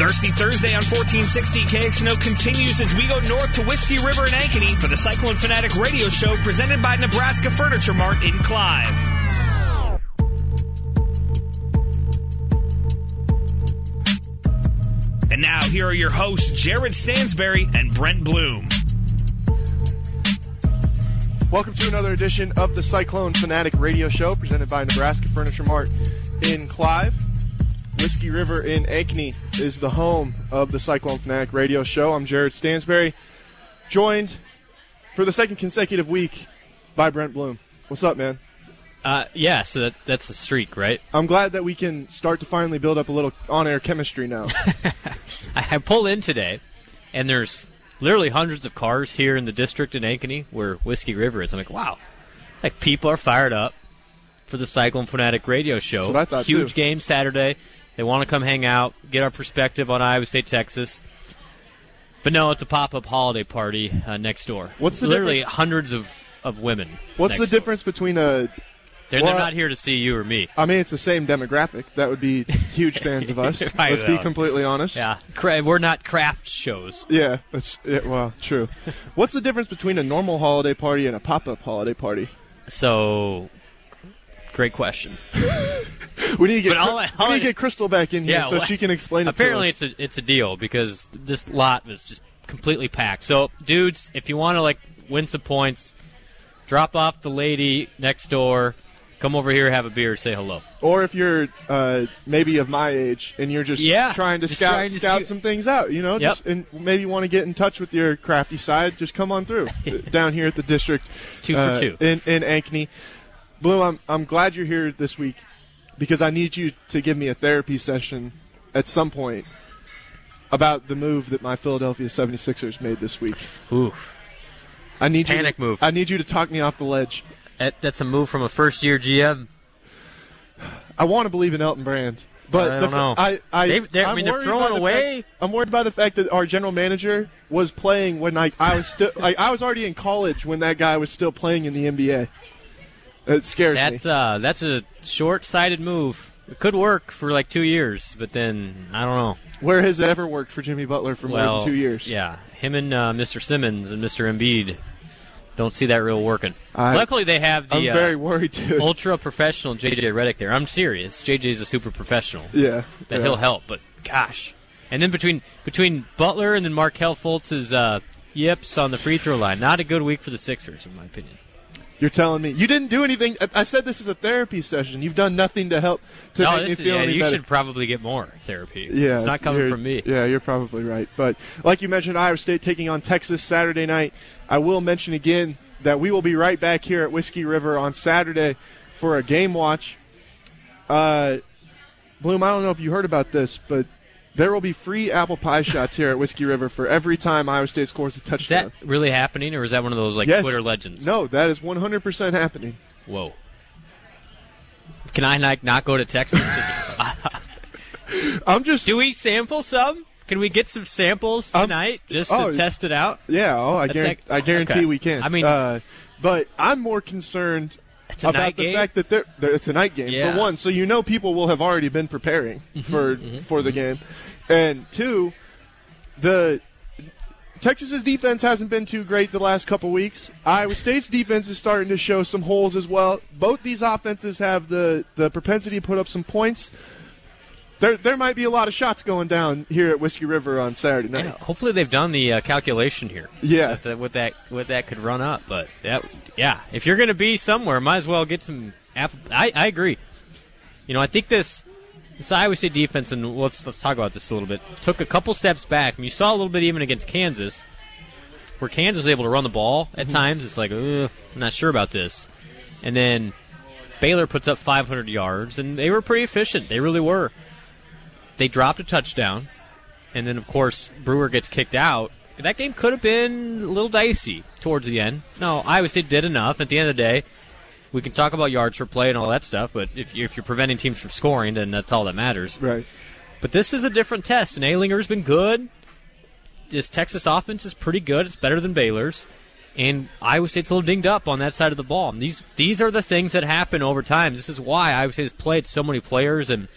Thirsty Thursday on 1460 KXNO continues as we go north to Whiskey River and Ankeny for the Cyclone Fanatic radio show presented by Nebraska Furniture Mart in Clive. And now, here are your hosts, Jared Stansberry and Brent Bloom. Welcome to another edition of the Cyclone Fanatic Radio Show presented by Nebraska Furniture Mart in Clive. Whiskey River in Ankeny is the home of the Cyclone Fanatic Radio Show. I'm Jared Stansberry, joined for the second consecutive week by Brent Bloom. What's up, man? Uh, yeah, so that, that's the streak, right? I'm glad that we can start to finally build up a little on-air chemistry now. I, pull in today, and there's literally hundreds of cars here in the district in Ankeny where Whiskey River is. I'm like, wow, like people are fired up for the Cyclone Fanatic radio show. That's what I thought, Huge too. game Saturday. They want to come hang out, get our perspective on Iowa State, Texas. But no, it's a pop-up holiday party uh, next door. What's the literally difference- hundreds of, of women? What's the next door. difference between a They're, Well, they're not here to see you or me. I mean, it's the same demographic. That would be huge fans of us. I Let's be completely honest. Yeah, Cra- we're not craft shows. Yeah, that's yeah, well, true. What's the difference between a normal holiday party and a pop-up holiday party? So, great question. We need to get But all I- we need to get Crystal back in here Yeah, so well, she can explain it. Apparently, it's a it's a deal because this lot was just completely packed. So, dudes, if you want to like win some points, drop off the lady next door. Come over here, have a beer, say hello. or if you're uh, maybe of my age and you're just Yeah, trying to just scout trying to scout see- some things out, you know, Yep. just and maybe want to get in touch with your crafty side, just come on through down here at the district Two for uh, two. in in Ankeny. Blue, I'm I'm glad you're here this week because I need you to give me a therapy session at some point about the move that my Philadelphia 76ers made this week. Oof, I need you Panic to, move. I need you to talk me off the ledge. that, that's a move from a first year GM. I want to believe in Elton Brand, but I the don't f- know. I, I, They- I I'm mean, they're worried throwing by the away- fact- I'm worried by the fact that our general manager was playing when I, I was still, like, I was already in college when that guy was still playing in the NBA. It scares That's me. uh, that's a short sighted move. It could work for like two years, but then I don't know. Where has it ever worked for Jimmy Butler for more than two years? Yeah, him and uh, Mr. Simmons and Mr. Embiid don't see that real working. I- Luckily, they have the I'm uh, very worried too. ultra professional JJ Redick there. I'm serious. JJ's a super professional. yeah, That yeah. he'll help, but gosh. And then between between Butler and then Markelle Fultz's uh, yips on the free throw line, not a good week for the Sixers, in my opinion. You're telling me you didn't do anything. I- said this is a therapy session. You've done nothing to help to no, make me this is, feel yeah, any you better. should probably get more therapy. Yeah, it's not coming from me. Yeah, you're probably right. But like you mentioned, Iowa State taking on Texas Saturday night. I will mention again that we will be right back here at Whiskey River on Saturday for a game watch. Uh, Bloom, I don't know if you heard about this, but there will be free apple pie shots here at Whiskey River for every time Iowa State scores a touchdown. Is that really happening, or is that one of those like Yes. Twitter legends? No, that is 100% happening. Whoa. Can I not, not go to Texas? I'm just Do we sample some? Can we get some samples tonight just to oh, test it out? Yeah, oh, I, guarantee, like- I guarantee okay. we can. I mean- uh, but I'm more concerned A about the game? fact that they're, they're- it's a night game Yeah. Mm-hmm, for one. So you know people will have already been preparing for for the game, and two, the Texas's defense hasn't been too great the last couple weeks. Iowa State's defense is starting to show some holes as well. Both these offenses have the the propensity to put up some points. There, there might be a lot of shots going down here at Whiskey River on Saturday night. Yeah, hopefully they've done the uh, calculation here. Yeah. What that, what that what that could run up, but that yeah, if you're going to be somewhere, might as well get some. Apple. I I agree. You know, I think this this Iowa State defense, and let's let's talk about this a little bit. Took a couple steps back. And you saw a little bit even against Kansas, where Kansas was able to run the ball at times. It's like, Ugh, I'm not sure about this. And then Baylor puts up 500 yards, and they were pretty efficient. They really were. They dropped a touchdown, and then of course Brewer gets kicked out. That game could have been a little dicey towards the end. No, Iowa State did enough. At the end of the day, we can talk about yards per play and all that stuff, but if, you, if you're preventing teams from scoring, then that's all that matters. Right. But this is a different test, and Ehlinger's been good. This Texas offense is pretty good. It's better than Baylor's. And Iowa State's a little dinged up on that side of the ball. And these these are the things that happen over time. This is why Iowa State has played so many players in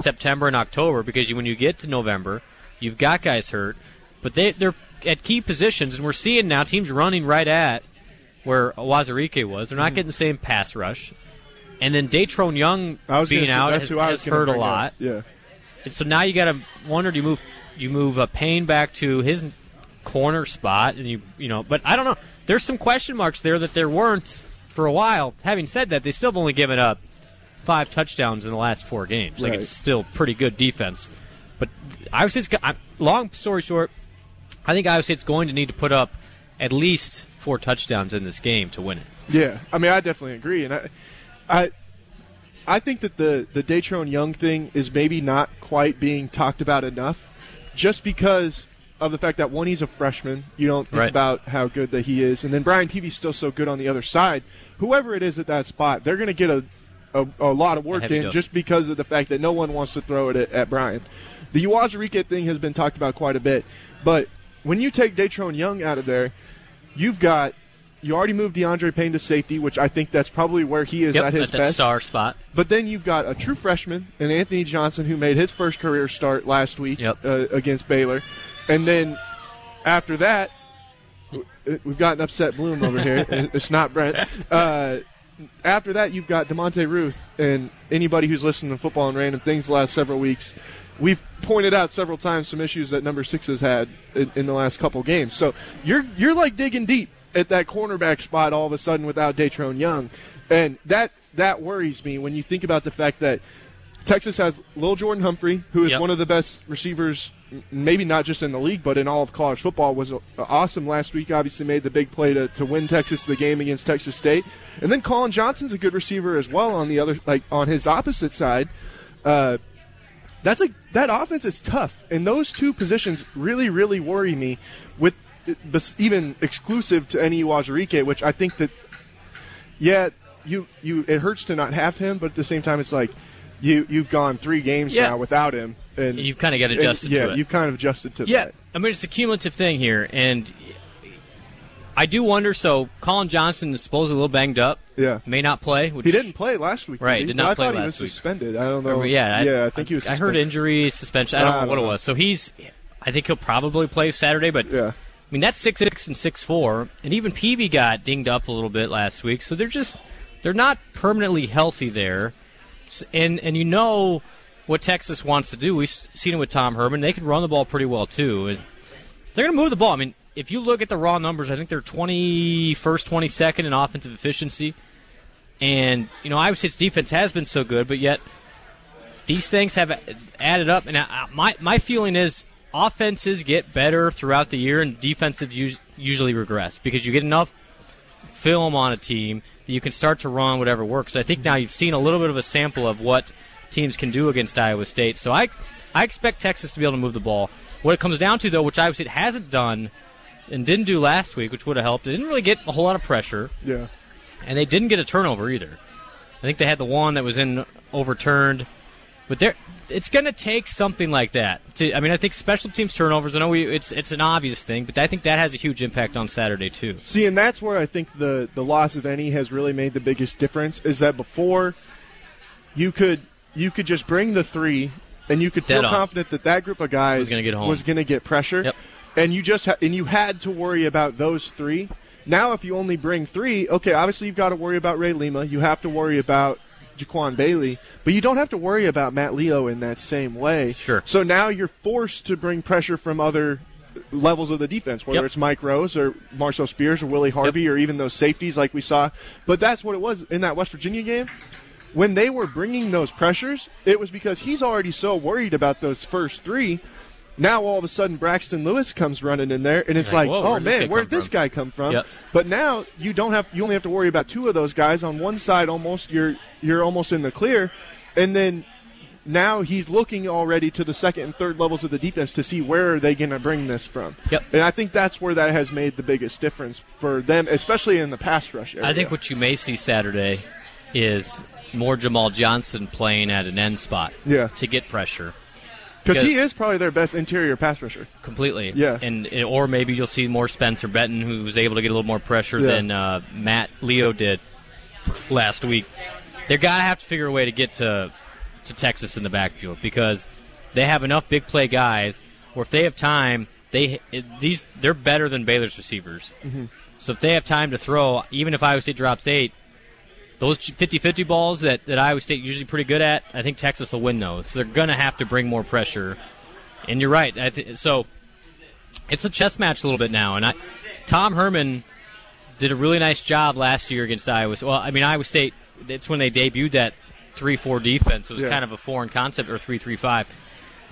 September and October because you, when you get to November, You've got guys hurt, but they they're at key positions, and we're seeing now teams running right at where Uwazurike was. They're not Mm-hmm. getting the same pass rush. And then Datrone Young being say, out has, has hurt a bring up. lot. Yeah. And so now you got to wonder: do you move, do you move a Payne back to his corner spot, and you, you know? But I don't know. There's some question marks there that there weren't for a while. Having said that, they still have only given up five touchdowns in the last four games. Like Right. it's still pretty good defense. But Iowa State's got, long story short, I think Iowa State's going to need to put up at least four touchdowns in this game to win it. Yeah, I mean, I definitely agree, and I, I, I think that the the Datrone Young thing is maybe not quite being talked about enough, just because of the fact that one, he's a freshman. You don't think Right. about how good that he is, and then Brian Peavy's still so good on the other side. Whoever it is at that spot, they're going to get a, a a lot of work in dose. just because of the fact that no one wants to throw it at, at Brian. The Uwazurike thing has been talked about quite a bit, but when you take Datrone Young out of there, you've got you already moved D'Andre Payne to safety, which I think that's probably where he is Yep, at his that best. star spot. But then you've got a true freshman and Anthony Johnson who made his first career start last week Yep. uh, against Baylor, and then after that, we've got an upset Bloom over here. it's not Brent. Uh, after that, you've got Demonte Ruth, and anybody who's listened to football and random things the last several weeks, we've pointed out several times some issues that number six has had in, in the last couple games. So you're you're like digging deep at that cornerback spot all of a sudden without Datrone Young, and that that worries me when you think about the fact that Texas has Lil Jordan Humphrey, who is Yep. one of the best receivers, maybe not just in the league, but in all of college football. Was uh, awesome last week. Obviously, made the big play to, to win Texas the game against Texas State. And then Collin Johnson's a good receiver as well on the other, like on his opposite side. Uh, that's a that offense is tough, and those two positions really, really worry me. With this even exclusive to Enyi Uwazurike, which I think that yeah, you you it hurts to not have him, but at the same time, it's like you you've gone three games Yeah. now without him, and You've kinda got and, adjusted to yeah, it. you've kind of adjusted to Yeah, that. I mean it's a cumulative thing here, and I do wonder. So Collin Johnson is supposedly a little banged up. Yeah. may not play. Which He didn't play last week. Right, did, he? did not I play thought he last was week. suspended. I don't know. Yeah, I, yeah, I think he was. I heard suspended. injury, suspension. I don't I know don't what know. it was. So he's. I think he'll probably play Saturday, but Yeah, I mean that's six six and six four, and even Peavy got dinged up a little bit last week. So they're just they're not permanently healthy there, and and you know what Texas wants to do. We've seen it with Tom Herman. They can run the ball pretty well too, and they're going to move the ball. I mean, if you look at the raw numbers, I think they're twenty first, twenty second in offensive efficiency, and you know Iowa State's defense has been so good, but yet these things have added up. And my my feeling is offenses get better throughout the year, and defensive us- usually regress because you get enough film on a team that you can start to run whatever works. I think now you've seen a little bit of a sample of what teams can do against Iowa State. So I I expect Texas to be able to move the ball. What it comes down to, though, which Iowa State hasn't done and didn't do last week, which would have helped, they didn't really get a whole lot of pressure yeah. and they didn't get a turnover either. I think they had the one that was in overturned, but there it's going to take something like that. To, I mean, I think special teams turnovers. I know we, it's it's an obvious thing, but I think that has a huge impact on Saturday too. See, and that's where I think the the loss of Enyi has really made the biggest difference. Is that before you could you could just bring the three, and you could Dead feel on. confident that that group of guys Was gonna get home. was gonna get pressure, Yep. and you just ha- and you had to worry about those three. Now, if you only bring three, okay, obviously you've got to worry about Ray Lima. You have to worry about Jaquan Bailey, but you don't have to worry about Matt Leo in that same way. Sure. So now you're forced to bring pressure from other levels of the defense, whether Yep. it's Mike Rose or Marcel Spears or Willie Harvey or even those safeties like we saw. But that's what it was in that West Virginia game. When they were bringing those pressures, it was because he's already so worried about those first three. Now all of a sudden Braxton Lewis comes running in there, and it's Like, like, oh man, where'd this from?" guy come from? Yep. But now you don't have you only have to worry about two of those guys on one side. Almost you're you're almost in the clear, and then now he's looking already to the second and third levels of the defense to see where are they going to bring this from. Yep. And I think that's where that has made the biggest difference for them, especially in the pass rush area. I think what you may see Saturday is more JaMahl Johnson playing at an end spot Yeah. to get pressure because he is probably their best interior pass rusher. completely. Yeah. and or maybe you'll see more Spencer Benton, who was able to get a little more pressure Yeah. than uh, Matt Leo did last week. They're gonna have to figure a way to get to to Texas in the backfield because they have enough big play guys where if they have time, they these they're better than Baylor's receivers. Mm-hmm. So if they have time to throw, even if Iowa State drops eight, those 50-50 balls that, that Iowa State usually pretty good at, I think Texas will win those. So they're going to have to bring more pressure. And you're right. I th- so it's a chess match a little bit now. And I, Tom Herman did a really nice job last year against Iowa. Well, I mean Iowa State. It's when they debuted that three-four defense. It was Yeah. kind of a foreign concept or three-three-five.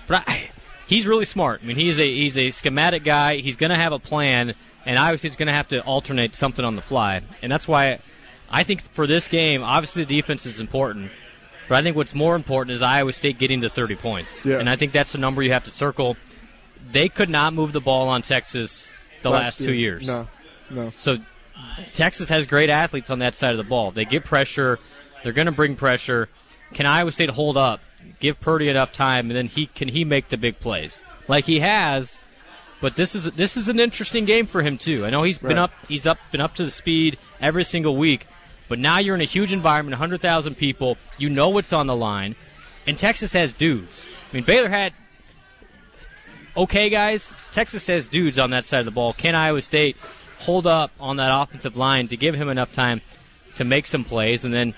But I, he's really smart. I mean, he's a he's a schematic guy. He's going to have a plan, and Iowa State's going to have to alternate something on the fly. And that's why I think for this game, obviously the defense is important. But I think what's more important is Iowa State getting to 30 points. Yeah. And I think that's the number you have to circle. They could not move the ball on Texas the last, two years. No, no. So Texas has great athletes on that side of the ball. They get pressure. They're going to bring pressure. Can Iowa State hold up? Give Purdy enough time, and then he can he make the big plays like he has. But this is this is an interesting game for him too. I know he's been up he's up been up to the speed every single week, but now you're in a huge environment, 100,000 people. You know what's on the line, and Texas has dudes. I mean, Baylor had okay guys. Texas has dudes on that side of the ball. Can Iowa State hold up on that offensive line to give him enough time to make some plays? And then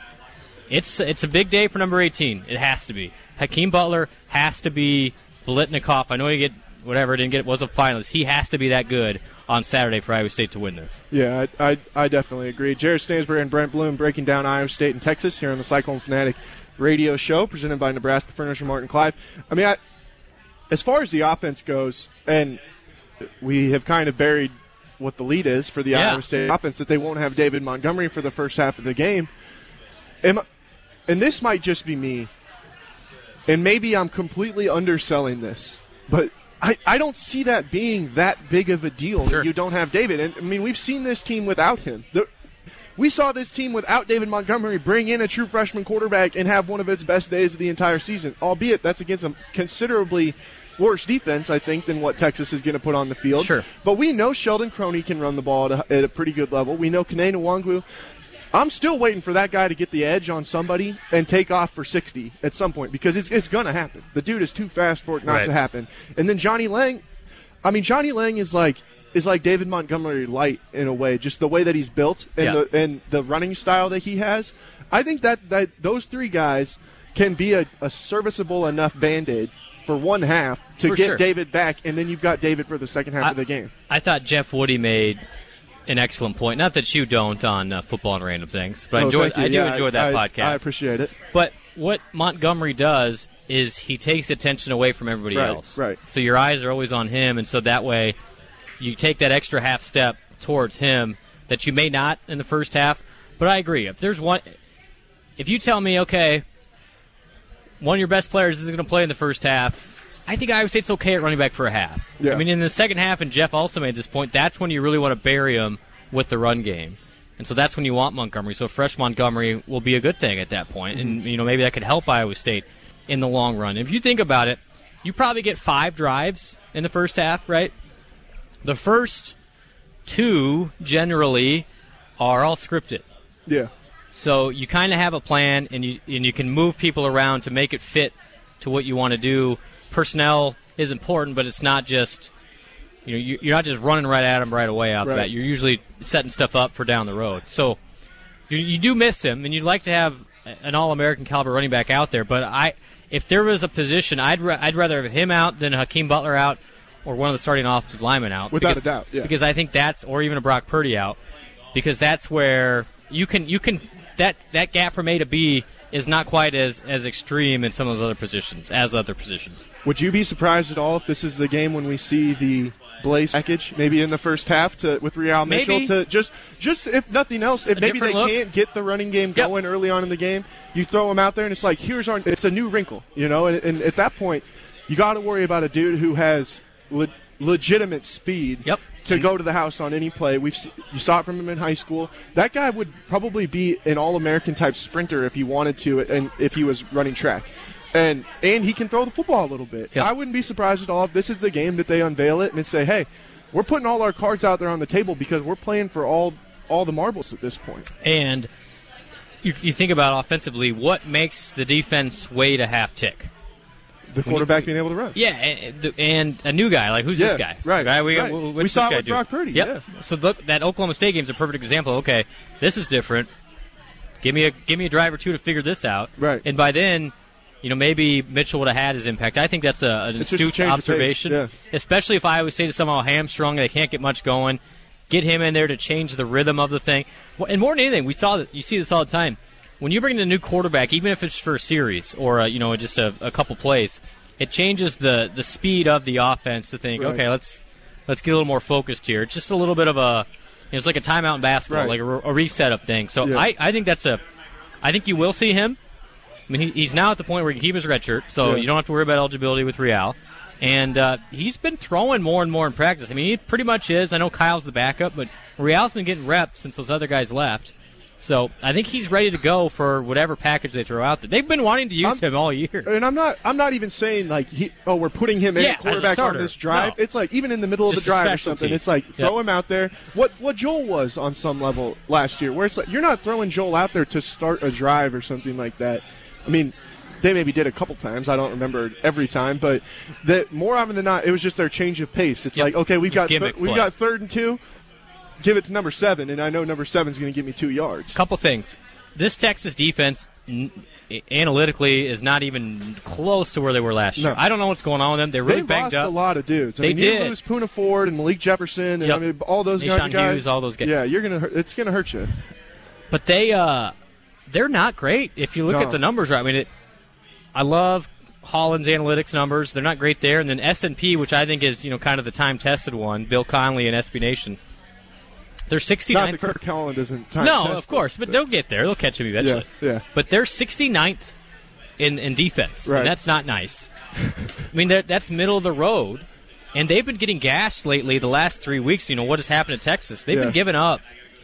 it's it's a big day for number 18. It has to be. Hakeem Butler has to be Biletnikoff. I know you get whatever didn't get it was a finalist. He has to be that good on Saturday for Iowa State to win this. Yeah, I, I, I definitely agree. Jared Stansberry and Brent Bloom breaking down Iowa State and Texas here on the Cyclone Fanatic radio show presented by Nebraska Furniture Mart in Clive. I mean, I, as far as the offense goes, and we have kind of buried what the lead is for the Yeah. Iowa State offense that they won't have David Montgomery for the first half of the game. Am, and this might just be me, and maybe I'm completely underselling this, but I, I don't see that being that big of a deal Sure. you don't have David. And I mean, we've seen this team without him. The, we saw this team without David Montgomery bring in a true freshman quarterback and have one of its best days of the entire season, albeit that's against a considerably worse defense, I think, than what Texas is going to put on the field. Sure. But we know Sheldon Croney can run the ball at a, at a pretty good level. We know Kene Nwangwu. I'm still waiting for that guy to get the edge on somebody and take off for 60 at some point because it's, it's going to happen. The dude is too fast for it not Right. to happen. And then Johnnie Lang, I mean, Johnnie Lang is like is like David Montgomery light in a way, just the way that he's built and Yeah. the and the running style that he has. I think that that those three guys can be a, a serviceable enough band aid for one half to For get sure. David back, and then you've got David for the second half I- of the game. I thought Jeff Woody made an excellent point. Not that you don't on uh, football and random things, but I Oh, enjoy. I do Yeah, enjoy that I, podcast. I appreciate it. But what Montgomery does is he takes attention away from everybody Right, else. right. So your eyes are always on him, and so that way you take that extra half step towards him that you may not in the first half. But I agree. If there's one, if you tell me, okay, one of your best players isn't going to play in the first half, I think Iowa State's okay at running back for a half. Yeah. I mean, in the second half, and Jeff also made this point, that's when you really want to bury him with the run game. And so that's when you want Montgomery. So fresh Montgomery will be a good thing at that point. And, you know, maybe that could help Iowa State in the long run. If you think about it, you probably get five drives in the first half, right? The first two generally are all scripted. Yeah. So you kind of have a plan, and you and you can move people around to make it fit to what you want to do. Personnel is important, but it's not just you know you- you're not just running right at him right away off Right. bat. You're usually setting stuff up for down the road. So you, you do miss him, and you'd like to have an All-American caliber running back out there. But I, if there was a position, I'd ra- I'd rather have him out than Hakeem Butler out, or one of the starting offensive linemen out. Without because, a doubt, yeah. Because I think that's, or even a Brock Purdy out, because that's where you can you can that that gap from A to B is not quite as as extreme in some of those other positions as other positions. Would you be surprised at all if this is the game when we see the Blaze package maybe in the first half to with Re-al Mitchell Maybe. to just just if nothing else if A maybe they look. can't get the running game Yep. going early on in the game you throw them out there and it's like here's our it's a new wrinkle you know and, and at that point you got to worry about a dude who has le- legitimate speed Yep. To go to the house on any play we've you saw it from him in high school that guy would probably be an all-American type sprinter if he wanted to and if he was running track and and he can throw the football a little bit. I wouldn't be surprised at all if this is the game that they unveil it and say, "Hey, we're putting all our cards out there on the table because we're playing for all all the marbles at this point." And you, you think about offensively, what makes the defense wait a half tick? The quarterback being able to run. Yeah, and, and a new guy like who's Yeah, this guy? right, Right. We, right. We saw it with do? Brock Purdy, Yep. yeah. So look, that Oklahoma State game's a perfect example. Okay, this is different. Give me a give me a drive or two to figure this out. Right. And by then, you know, maybe Mitchell would have had his impact. I think that's a, an It's astute change of pace, observation. yeah. Especially if Iowa State is somehow hamstrung, they can't get much going. Get him in there to change the rhythm of the thing. And more than anything, we saw that you see this all the time. When you bring in a new quarterback, even if it's for a series or a, you know just a, a couple plays, it changes the the speed of the offense to think, Right. okay, let's let's get a little more focused here. It's just a little bit of a it's like a timeout in basketball, Right. like a, re- a reset up thing. So Yeah. I, I think that's a I think you will see him. I mean, he, he's now at the point where he can keep his red shirt, so Yeah. you don't have to worry about eligibility with Re-al. And uh, he's been throwing more and more in practice. I mean, he pretty much is. I know Kyle's the backup, but Re-al's been getting reps since those other guys left. So I think he's ready to go for whatever package they throw out there. They've been wanting to use I'm- him all year. And I'm not. I'm not even saying like, he, oh, we're putting him in Yeah, a quarterback on this drive. No. It's like even in the middle of the a drive or something. It's like Yep. throw him out there. What what Joel was on some level last year, where it's like you're not throwing Joel out there to start a drive or something like that. I mean, they maybe did a couple times. I don't remember every time, but that more often than not, it was just their change of pace. It's Yep. like okay, we've got thir- we've got third and two. Give it to number seven, and I know number seven's going to give me two yards. Couple things. This Texas defense n- analytically is not even close to where they were last year. No. I don't know what's going on with them. They're really they banged lost up. a lot of dudes. I They mean, you did. lose Poona Ford and Malik Jefferson, and Yep. I mean all those guys. Hughes, all those guys. Yeah, you're gonna. It's gonna hurt you. but they uh they're not great if you look No. at the numbers right i mean it, i love holland's analytics numbers they're not great there and then s&p which i think is you know kind of the time tested one bill connelly and sb nation they're 69th Not that Kirk isn't. Time no tested, of course but they'll get there they'll catch him eventually Yeah, yeah. but they're 69th in, in defense Right. and that's not nice i mean that's middle of the road and they've been getting gashed lately the last three weeks you know what has happened to texas they've Yeah. been giving up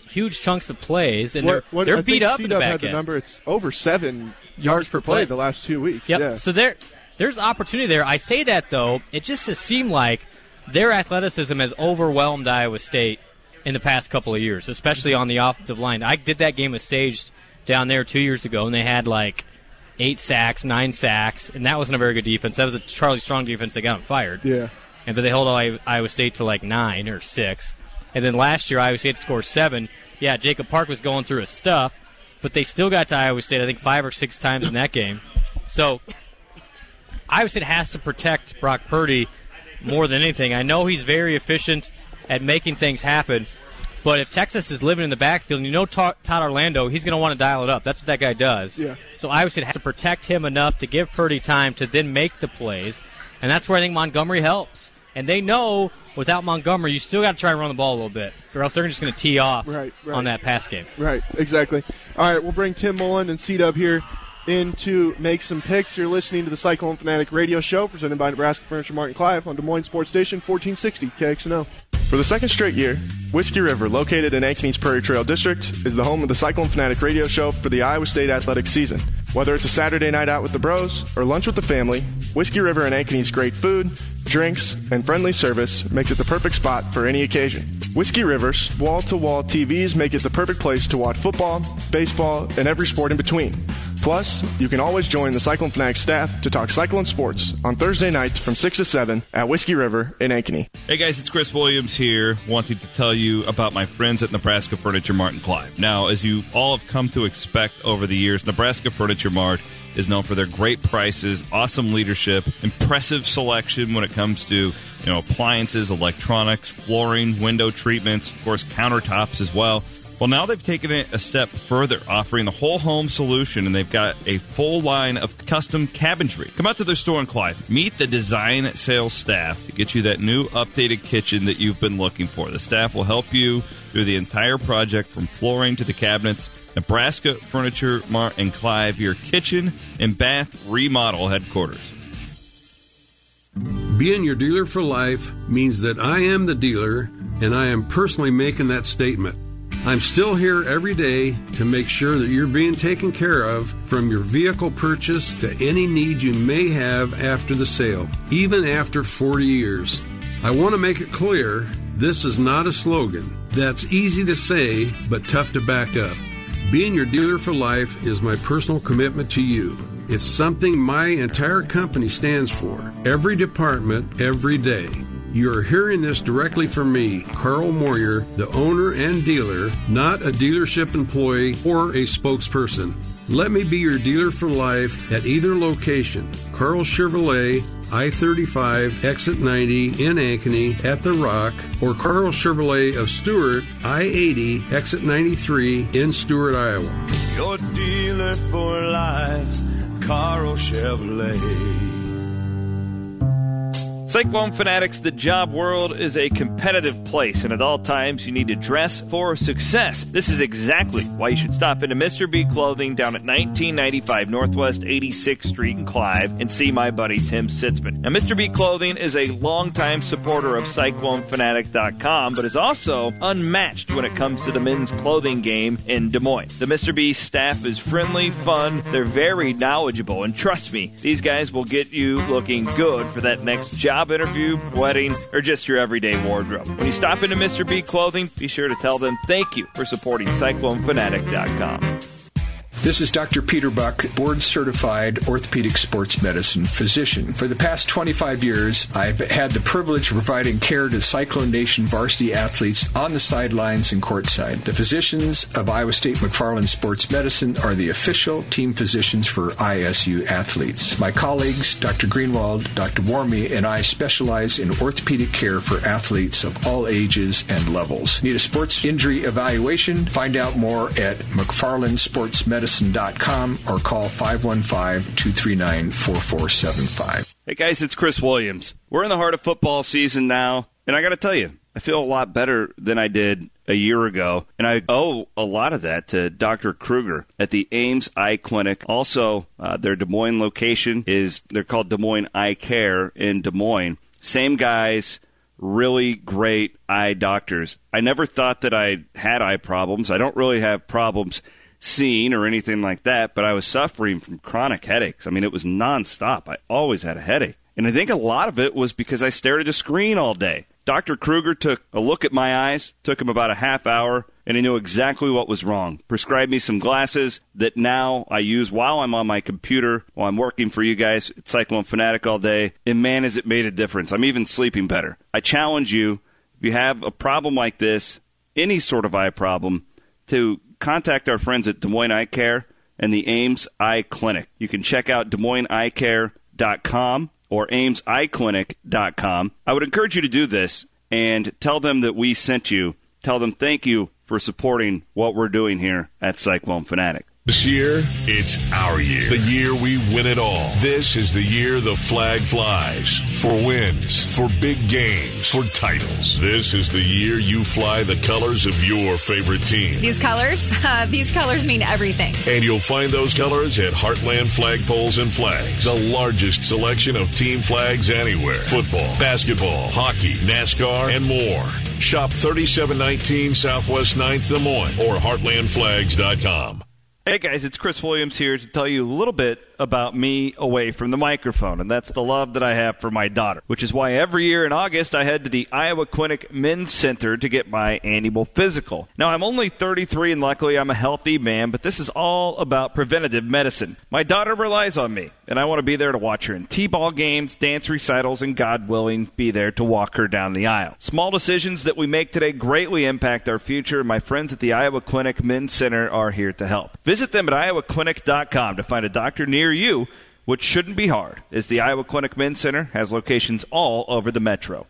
huge chunks of plays and What, they're, what, they're I beat up in the C-Dub back had the end. number. It's over seven yards per play the last two weeks. Yep. Yeah. So there, there's opportunity there. I say that though, it just has seemed like their athleticism has overwhelmed Iowa State in the past couple of years, especially on the offensive line. I did that game with Sage down there two years ago, and they had like eight sacks, nine sacks, and that wasn't a very good defense. That was a Charlie Strong defense. They got them fired. yeah. And but they held Iowa State to like nine or six. And then last year Iowa State scored seven. Yeah, Jacob Park was going through his stuff, but they still got to Iowa State I think five or six times in that game. So Iowa State has to protect Brock Purdy more than anything. I know he's very efficient at making things happen, but if Texas is living in the backfield, and you know Todd Orlando, he's going to want to dial it up. That's what that guy does. Yeah. So Iowa State has to protect him enough to give Purdy time to then make the plays, and that's where I think Montgomery helps. And they know without Montgomery, you still got to try and run the ball a little bit, or else they're just going to tee off Right, right. on that pass game. Right. Exactly. All right. We'll bring Tim Mullen and C Dub here in to make some picks. You're listening to the Cyclone Fanatic Radio Show presented by Nebraska Furniture Mart in Clive on Des Moines Sports Station 1460 KXNO. For the second straight year, Whiskey River, located in Ankeny's Prairie Trail District, is the home of the Cyclone Fanatic Radio Show for the Iowa State athletic season. Whether it's a Saturday night out with the bros or lunch with the family, Whiskey River and Ankeny's great food, drinks, and friendly service makes it the perfect spot for any occasion. Whiskey River's wall to wall TVs make it the perfect place to watch football, baseball, and every sport in between. Plus, you can always join the Cyclone Fanatic staff to talk cyclone sports on Thursday nights from 6 to 7 at Whiskey River in Ankeny. Hey guys, it's Chris Williams here, wanting to tell you about my friends at Nebraska Furniture Mart and Clive. Now, as you all have come to expect over the years, Nebraska Furniture Mart is known for their great prices, awesome leadership, impressive selection when it comes to you know appliances, electronics, flooring, window treatments, of course countertops as well. Well, now they've taken it a step further, offering the whole home solution, and they've got a full line of custom cabinetry. Come out to their store in Clive. Meet the design sales staff to get you that new updated kitchen that you've been looking for. The staff will help you through the entire project from flooring to the cabinets. Nebraska Furniture Mart and Clive, your kitchen and bath remodel headquarters. Being your dealer for life means that I am the dealer and I am personally making that statement. I'm still here every day to make sure that you're being taken care of from your vehicle purchase to any need you may have after the sale, even after 40 years. I want to make it clear this is not a slogan. That's easy to say, but tough to back up. Being your dealer for life is my personal commitment to you. It's something my entire company stands for. Every department, every day. You are hearing this directly from me, Carl Moyer, the owner and dealer, not a dealership employee or a spokesperson. Let me be your dealer for life at either location. Karl Chevrolet, I 35, exit 90 in Ankeny at The Rock, or Karl Chevrolet of Stuart, I 80, exit 93 in Stuart, Iowa. Your dealer for life, Karl Chevrolet. Cyclone Fanatics, the job world is a competitive place, and at all times you need to dress for success. This is exactly why you should stop into Mr. B Clothing down at 1995 Northwest 86th Street in Clive and see my buddy Tim Sitzman. Now, Mr. B Clothing is a longtime supporter of CycloneFanatic.com, but is also unmatched when it comes to the men's clothing game in Des Moines. The Mr. B staff is friendly, fun, they're very knowledgeable, and trust me, these guys will get you looking good for that next job job interview, wedding, or just your everyday wardrobe. When you stop into Mr. B Clothing, be sure to tell them thank you for supporting CycloneFanatic.com. This is Dr. Peter Buck, board certified orthopedic sports medicine physician. For the past 25 years, I've had the privilege of providing care to Cyclone Nation varsity athletes on the sidelines and courtside. The physicians of Iowa State McFarland Sports Medicine are the official team physicians for ISU athletes. My colleagues, Dr. Greenwald, Dr. Warmy, and I specialize in orthopedic care for athletes of all ages and levels. Need a sports injury evaluation? Find out more at McFarland Sports Medicine medicine.com or call 515-239-4475. Hey guys, it's Chris Williams. We're in the heart of football season now, and I got to tell you, I feel a lot better than I did a year ago, and I owe a lot of that to Dr. Kruger at the Ames Eye Clinic. Also, uh, their Des Moines location is they're called Des Moines Eye Care in Des Moines. Same guys, really great eye doctors. I never thought that I had eye problems. I don't really have problems seeing or anything like that, but I was suffering from chronic headaches. I mean, it was nonstop. I always had a headache. And I think a lot of it was because I stared at a screen all day. Dr. Kruger took a look at my eyes, took him about a half hour, and he knew exactly what was wrong. Prescribed me some glasses that now I use while I'm on my computer, while I'm working for you guys at Cyclone Fanatic all day. And man, has it made a difference. I'm even sleeping better. I challenge you, if you have a problem like this, any sort of eye problem, to contact our friends at Des Moines Eye Care and the Ames Eye Clinic. You can check out Des Moines Eye Care.com or AmesEyeClinic.com. I would encourage you to do this and tell them that we sent you. Tell them thank you for supporting what we're doing here at Cyclone Fanatic. This year, it's our year. The year we win it all. This is the year the flag flies. For wins, for big games, for titles. This is the year you fly the colors of your favorite team. These colors, uh, these colors mean everything. And you'll find those colors at Heartland Flagpoles and Flags, the largest selection of team flags anywhere. Football, basketball, hockey, NASCAR, and more. Shop 3719 Southwest 9th Des Moines or heartlandflags.com. Hey guys, it's Chris Williams here to tell you a little bit about me away from the microphone, and that's the love that I have for my daughter, which is why every year in August I head to the Iowa Clinic Men's Center to get my annual physical. Now, I'm only 33 and luckily I'm a healthy man, but this is all about preventative medicine. My daughter relies on me, and I want to be there to watch her in T-ball games, dance recitals, and God willing, be there to walk her down the aisle. Small decisions that we make today greatly impact our future, and my friends at the Iowa Clinic Men's Center are here to help. Visit them at iowaclinic.com to find a doctor near you, which shouldn't be hard, as the Iowa Clinic Men's Center has locations all over the metro.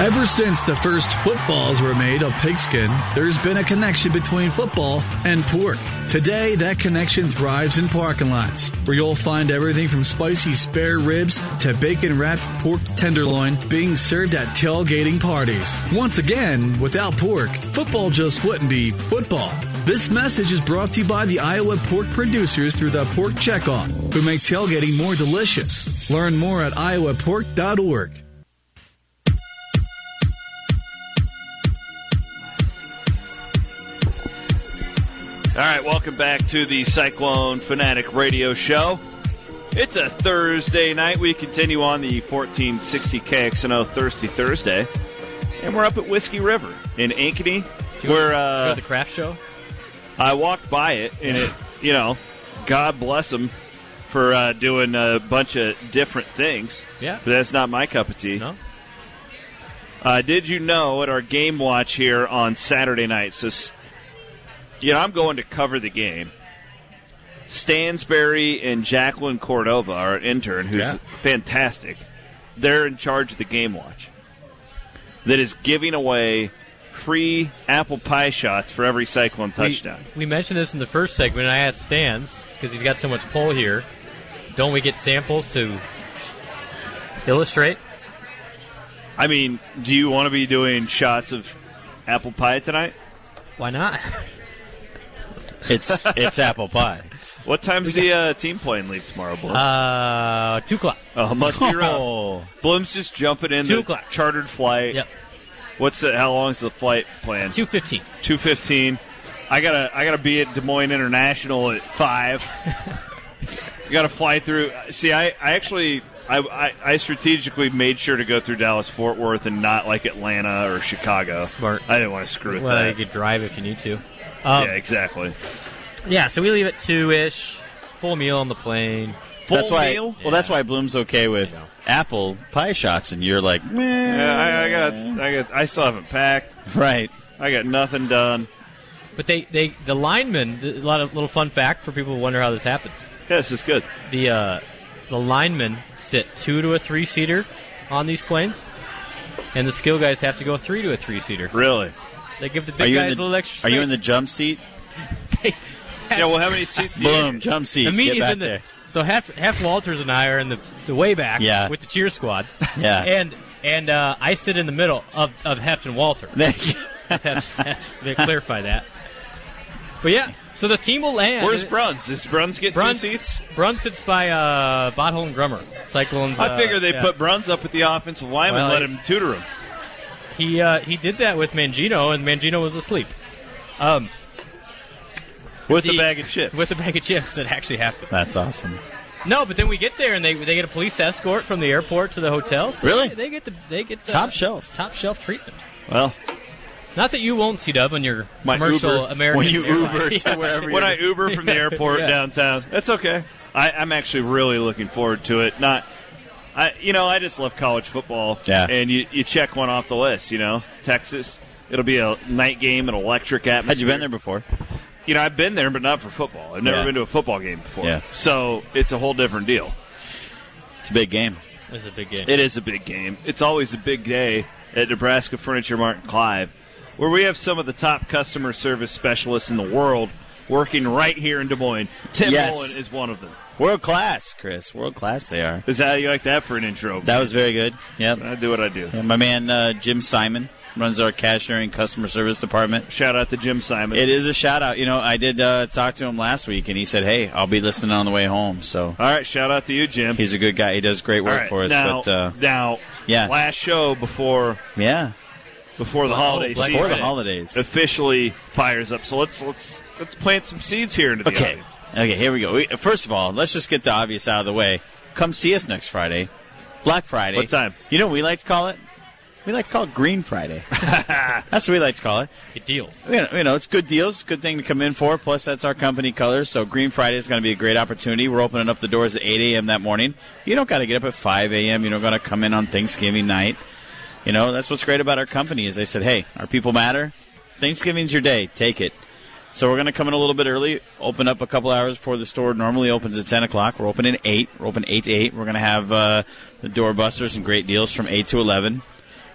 Ever since the first footballs were made of pigskin, there's been a connection between football and pork. Today, that connection thrives in parking lots, where you'll find everything from spicy spare ribs to bacon wrapped pork tenderloin being served at tailgating parties. Once again, without pork, football just wouldn't be football. This message is brought to you by the Iowa pork producers through the Pork Checkoff, who make tailgating more delicious. Learn more at iowapork.org. All right, welcome back to the Cyclone Fanatic Radio Show. It's a Thursday night. We continue on the 1460 KXNO Thirsty Thursday, and we're up at Whiskey River in Ankeny. We're uh, the craft show. I walked by it, and it, you know, God bless them. for uh, doing a bunch of different things. Yeah. But that's not my cup of tea. No. Uh, did you know at our game watch here on Saturday night? So, you know, I'm going to cover the game. Stansberry and Jacqueline Cordova, our intern, who's Yeah. fantastic. They're in charge of the game watch. That is giving away free apple pie shots for every Cyclone touchdown. We, we mentioned this in the first segment. I asked Stans because he's got so much pull here. Don't we get samples to illustrate? I mean, do you want to be doing shots of apple pie tonight? Why not? It's it's apple pie. What time's the uh, team plane leave tomorrow, Bloom? Uh, two o'clock. Oh, must be rough. Oh. Bloom's just jumping in Two the o'clock. chartered flight. Yep. What's the? How long is the flight plan? Two fifteen. Two fifteen. I gotta I gotta be at Des Moines International at five. you gotta fly through. See, I, I actually I, I, I strategically made sure to go through Dallas Fort Worth and not like Atlanta or Chicago. Smart. I didn't want to screw with Well, you that. could drive if you need to. Um, yeah, exactly. yeah, so we leave at two ish. Full meal on the plane. That's why. meal? Well, that's why Bloom's okay with apple pie shots, and you're like, meh. Yeah, I, I got I got I still haven't packed. right. I got nothing done. But they, they the linemen. A lot of little fun fact for people who wonder how this happens. Yeah, this is good. The uh, the linemen sit two to a three seater on these planes, and the skill guys have to go three to a three seater. Really? They give the Are big you guys the a little extra. Are you in the jump seat? Yeah. Well, how many seats do you? Bloom, jump seat. The Get media's back in the there. So half half Walters and I are in the the way back Yeah. with the cheer squad. Yeah. and and uh, I sit in the middle of of Heft and Walter. Heft- Heft- they clarify that. But yeah, so the team will land. Where's Bruns? Does Bruns get Bruns, two seats? Bruns sits by uh, Bottle and Grummer. Cyclones. I uh, figure they yeah. put Bruns up with the offensive lineman, Well, let I- him tutor him. He uh, he did that with Mangino, and Mangino was asleep. Um, With the bag of chips. With the bag of chips, that actually happened. That's awesome. No, but then we get there and they they get a police escort from the airport to the hotel. So Really? They, they get the they get the Top shelf. top shelf treatment. Well, Not that you won't see Dub on your My commercial Uber. American When you airline. Uber to wherever when I. Uber from the airport Yeah. downtown, that's okay. I, I'm actually really looking forward to it. Not, I you know I just love college football. Yeah. and you you check one off the list. You know, Texas. It'll be a night game, an electric atmosphere. Had you been there before? You know, I've been there, but not for football. I've never Yeah. been to a football game before. Yeah. So it's a whole different deal. It's a big game. It's a big game. It is a big game. It's always a big day at Nebraska Furniture Mart and Clive, where we have some of the top customer service specialists in the world working right here in Des Moines. Tim Yes. Mullen is one of them. World class, Chris. World class they are. Is that how you like that for an intro? That was very good. Yep. I do what I do. Yeah, my man uh, Jim Simon runs our cashiering customer service department. Shout out to Jim Simon. It is a shout out. You know, I did uh, talk to him last week, and he said, "Hey, I'll be listening on the way home." So All right, shout out to you, Jim. he's a good guy. He does great work right, for us. now, but uh, now, yeah. last show before yeah, before the Oh, holiday Black before the holidays. officially fires up. So let's let's let's plant some seeds here into the Okay. audience. Okay, here we go. We, first of all, let's just get the obvious out of the way. Come see us next Friday, Black Friday. What time? You know what we like to call it? We like to call it Green Friday. That's what we like to call it. Good deals. You know, you know, it's good deals, good thing to come in for. Plus, that's our company colors. So, Green Friday is going to be a great opportunity. We're opening up the doors at 8 a.m. that morning. You don't got to get up at 5 a.m. You don't got to come in on Thanksgiving night. You know, that's what's great about our company is they said, hey, our people matter. Thanksgiving's your day. Take it. So we're going to come in a little bit early, open up a couple hours before the store normally opens at 10 o'clock. We're open at 8. We're open 8 to 8. We're going to have uh, the doorbusters and great deals from 8 to 11.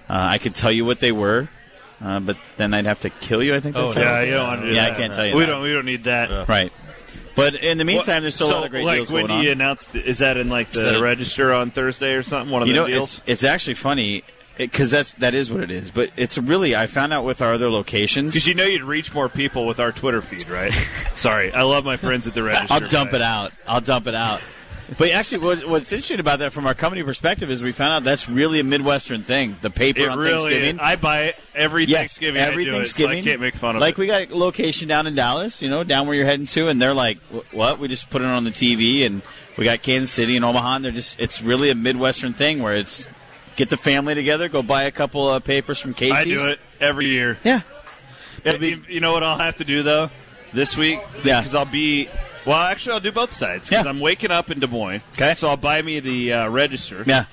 Uh, I could tell you what they were, uh, but then I'd have to kill you, I think. Oh, That's no. how- Yeah, you don't want to do Yeah, that. I can't tell you We that. don't. We don't need that. Right. But in the meantime, there's still so, a lot of great like, deals when going you on. announced, is that in like the that- register on Thursday or something? One of you the know, deals. it's it's actually funny because that's that is what it is. But it's really I found out with our other locations. Because you know you'd reach more people with our Twitter feed, right? Sorry, I love my friends at the register. I'll dump but it out. I'll dump it out. But actually, what, what's interesting about that from our company perspective is we found out that's really a Midwestern thing. The paper It on really. Thanksgiving. I buy it every Yes, Thanksgiving. every I Thanksgiving. It, so I can't make fun of like it. we got a location down in Dallas, you know, down where you're heading to, and they're like, "What?" We just put it on the TV, and we got Kansas City and Omaha. And they're just, it's really a Midwestern thing where it's get the family together, go buy a couple of papers from Casey's. I do it every year. Yeah, Yeah, you, you know what I'll have to do though this week? Yeah. because I'll be Well, actually, I'll do both sides because I'm waking up in Des Moines. Okay. So I'll buy me the uh, register. Yeah.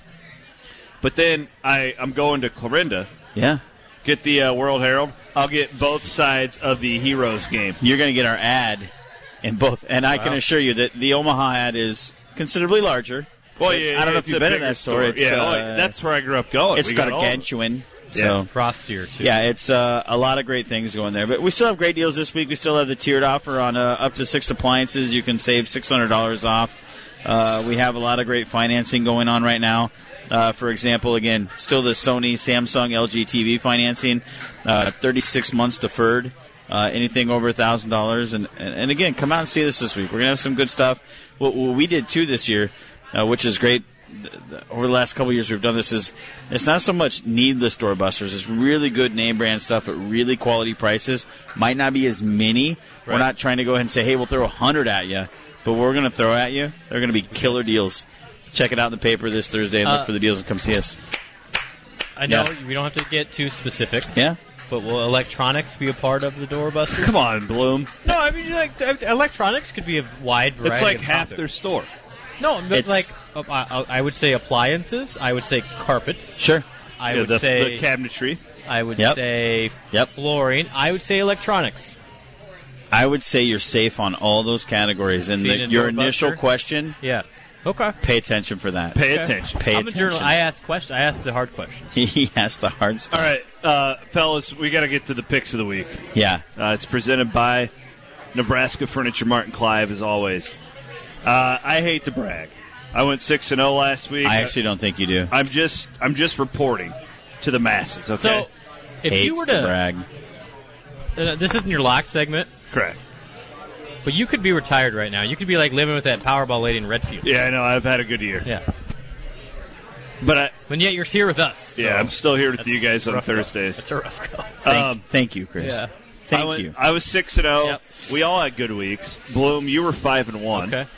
But then I I'm going to Clarinda. Yeah. Get the uh, World Herald. I'll get both sides of the Heroes game. You're going to get our ad in both, and I can assure you that the Omaha ad is considerably larger. Well, yeah, I don't know if you've been in that store. store. Yeah, uh, that's where I grew up going. It's We got them. gargantuan. Yeah. So Frostier too. Yeah, it's uh, a lot of great things going there. But we still have great deals this week. We still have the tiered offer on uh, up to six appliances. You can save six hundred dollars off. Uh, we have a lot of great financing going on right now. Uh, for example, again, still the Sony, Samsung, LG TV financing, uh, 36 months deferred. Uh, anything over thousand dollars, and and again, come out and see this this week. We're gonna have some good stuff. What, what we did too this year, uh, which is great. Th- th- Over the last couple of years, we've done this. Is it's not so much needless door busters. It's really good name brand stuff at really quality prices. Might not be as many. We're not trying to go ahead and say, "Hey, we'll throw a hundred at you," but we're going to throw at you. They're going to be killer deals. Check it out in the paper this Thursday and Uh, look for the deals and come see us. I know Yeah. we don't have to get too specific. Yeah. But will electronics be a part of the doorbuster? Come on, Bloom. No, I mean like electronics could be a wide variety. It's like of half topics. their store. No, It's- like uh, I, I would say appliances. I would say carpet. Sure. I Yeah, would the, say the cabinetry. I would Yep. say Yep. flooring. I would say electronics. I would say you're safe on all those categories. And the, your doorbuster? initial question, Yeah. Okay. pay attention for that. Pay Okay. attention. Pay I'm attention. a journalist. I ask questions. I ask the hard questions. he asked the hard stuff. All right, uh, fellas, we got to get to the picks of the week. Yeah. Uh, it's presented by Nebraska Furniture Mart in Clive, as always. Uh, I hate to brag. I went six and zero last week. I actually don't think you do. I'm just I'm just reporting to the masses. Okay, So, if Hates you were to to, brag. uh, this isn't your lock segment, correct. but you could be retired right now. You could be like living with that Powerball lady in Redfield. Yeah, I know. I've had a good year, Yeah. but I, And yet you're here with us. yeah, I'm still here with that's you guys on rough go. Thursdays. That's a rough go. Thank, Um, thank you, Chris. Yeah. Thank I went- you. I was six and zero. Yep. We all had good weeks. Bloom, you were five and one, Okay.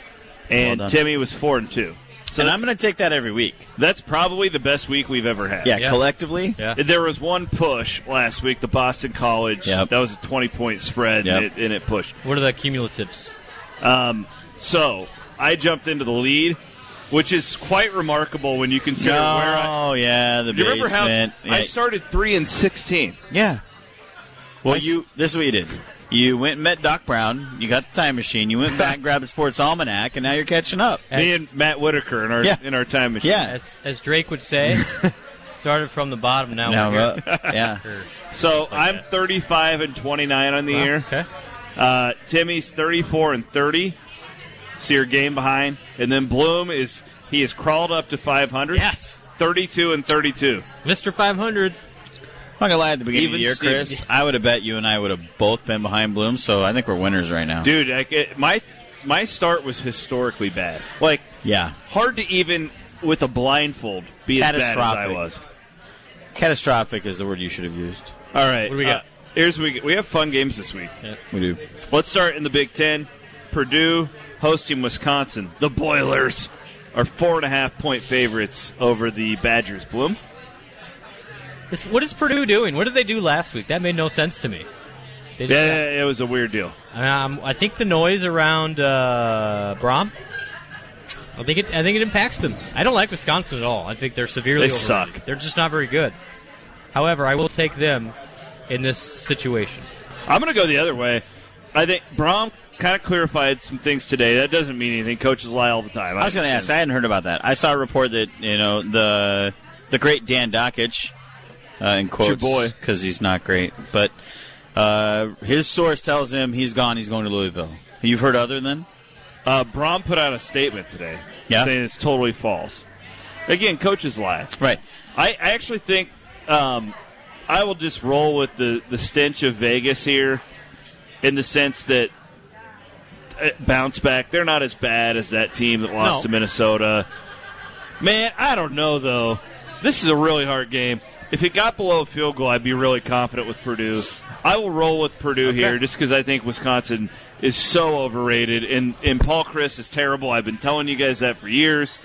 And Well. Timmy was four and two. So and I'm going to take that every week. that's probably the best week we've ever had. Yeah, Yeah. collectively. Yeah. There was one push last week, the Boston College. Yep. That was a 20 point spread, Yep. and, it, and it pushed. What are the cumulatives? Um, so I jumped into the lead, which is quite remarkable when you consider where I. Oh, yeah, the You remember how basement. I started three and 16? Yeah. Well, I- you. This is what you did. You went and met Doc Brown. You got the time machine. You went back, and grabbed the sports almanac, and now you're catching up. Me and Matt Whitaker in our Yeah. in our time machine. Yeah. As, as Drake would say, started from the bottom. Now, Now, we're uh, yeah. Or- So I'm 35 and 29 on the Wow, year. Okay. Uh, Timmy's 34 and 30. So you're game behind. And then Bloom is he has crawled up to 500. Yes. 32 and 32. Mr. 500. I'm not gonna lie. At the beginning of the year, Chris, I would have bet you and I would have both been behind Bloom. So I think we're winners right now. Dude, like, it, my my start was historically bad. Like Yeah. hard to even with a blindfold be as bad as I Catastrophic. was. Catastrophic is the word you should have used. All right. What do we got? uh, here's we we have fun games this week. We do. Let's start in the Big Ten. Purdue hosting Wisconsin. The Boilers are four and a half point favorites over the Badgers. Bloom. This, what is Purdue doing? What did they do last week? That made no sense to me. They just- Yeah, it was a weird deal. Um, I think the noise around uh, Brohm. I think it. I think it impacts them. I don't like Wisconsin at all. I think they're severely. They overrated. suck. They're just not very good. However, I will take them in this situation. I'm going to go the other way. I think Brohm kind of clarified some things today. That doesn't mean anything. Coaches lie all the time. I was going to ask. I hadn't heard about that. I saw a report that you know the the great Dan Dakich, uh, in quotes, because he's not great, but uh, his source tells him he's gone. He's going to Louisville. You've heard other than? Uh, Brohm put out a statement today Yeah? saying it's totally false. Again, coaches lie. Right. I, I actually think um, I will just roll with the, the stench of Vegas here in the sense that uh, bounce back. They're not as bad as that team that lost No. to Minnesota. Man, I don't know, though. This is a really hard game. If it got below a field goal, I'd be really confident with Purdue. I will roll with Purdue Okay. here just because I think Wisconsin is so overrated. And, and Paul Chryst is terrible. I've been telling you guys that for years.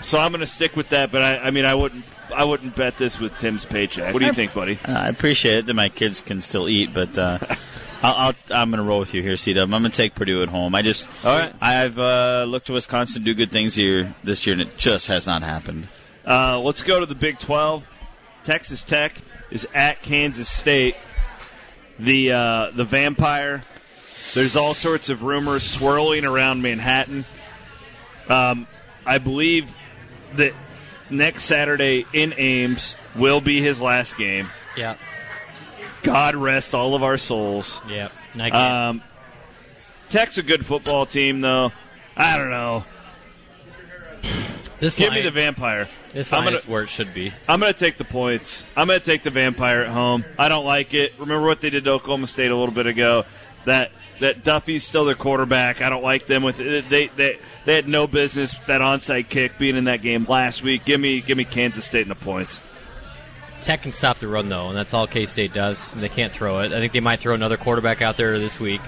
So I'm going to stick with that. But I, I mean, I wouldn't, I wouldn't bet this with Tim's paycheck. What do you think, buddy? Uh, I appreciate it that my kids can still eat, but uh, I'll, I'll, I'm going to roll with you here, C Dub. I'm going to take Purdue at home. I just, All right. I've uh, looked to Wisconsin do good things here this year, and it just has not happened. Uh, let's go to the Big 12. Texas Tech is at Kansas State. The uh, the Vampire. There's all sorts of rumors swirling around Manhattan. Um, I believe that next Saturday in Ames will be his last game. Yeah. God rest all of our souls. Yeah. Um, Tech's a good football team, though. I don't know. This Give line, me the Vampire. This I'm line gonna- is where it should be. I'm going to take the points. I'm going to take the Vampire at home. I don't like it. Remember what they did to Oklahoma State a little bit ago? That that Duffy's still their quarterback. I don't like them with they they they had no business that onside kick being in that game last week. Give me give me Kansas State and the points. Tech can stop the run though, and that's all K State does. And they can't throw it. I think they might throw another quarterback out there this week.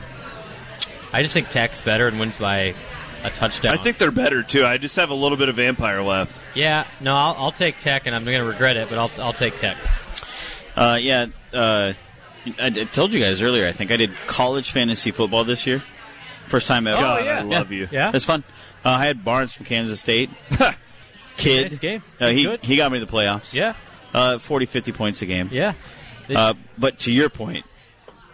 I just think Tech's better and wins by a touchdown. I think they're better too. I just have a little bit of Vampire left. Yeah, no, I'll, I'll take Tech, and I'm going to regret it, but I'll I'll take Tech. Uh, yeah, uh, I, I told you guys earlier. I think I did college fantasy football this year. First time ever. God, I love you. Yeah, It's fun. Uh, I had Barnes from Kansas State. Kid. Nice game. Uh, he, good. he got me to the playoffs. Yeah, Uh, 40, 50 points a game. yeah. They- Uh, but to your point,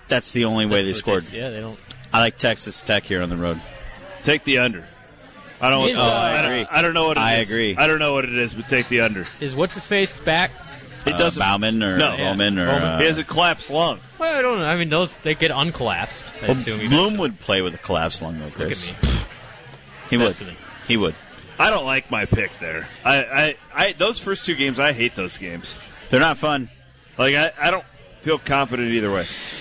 that's the only way they scored. what yeah, they don't. I like Texas Tech here on the road. Take the under. I don't. Uh, uh, I, I don't agree. I don't know what it is. I agree. I don't know what it is, but take the under. Is what's his face back? It Uh, doesn't. Bauman or No. Bowman or Bowman. uh, he has a collapsed lung. Well, I don't know. I mean, those they get uncollapsed. I well, assume. Bloom would play with a collapsed lung, though, Look Chris. at me. He would. He would. I don't like my pick there. I, I, I those first two games, I hate those games. They're not fun. Like I, I don't feel confident either way.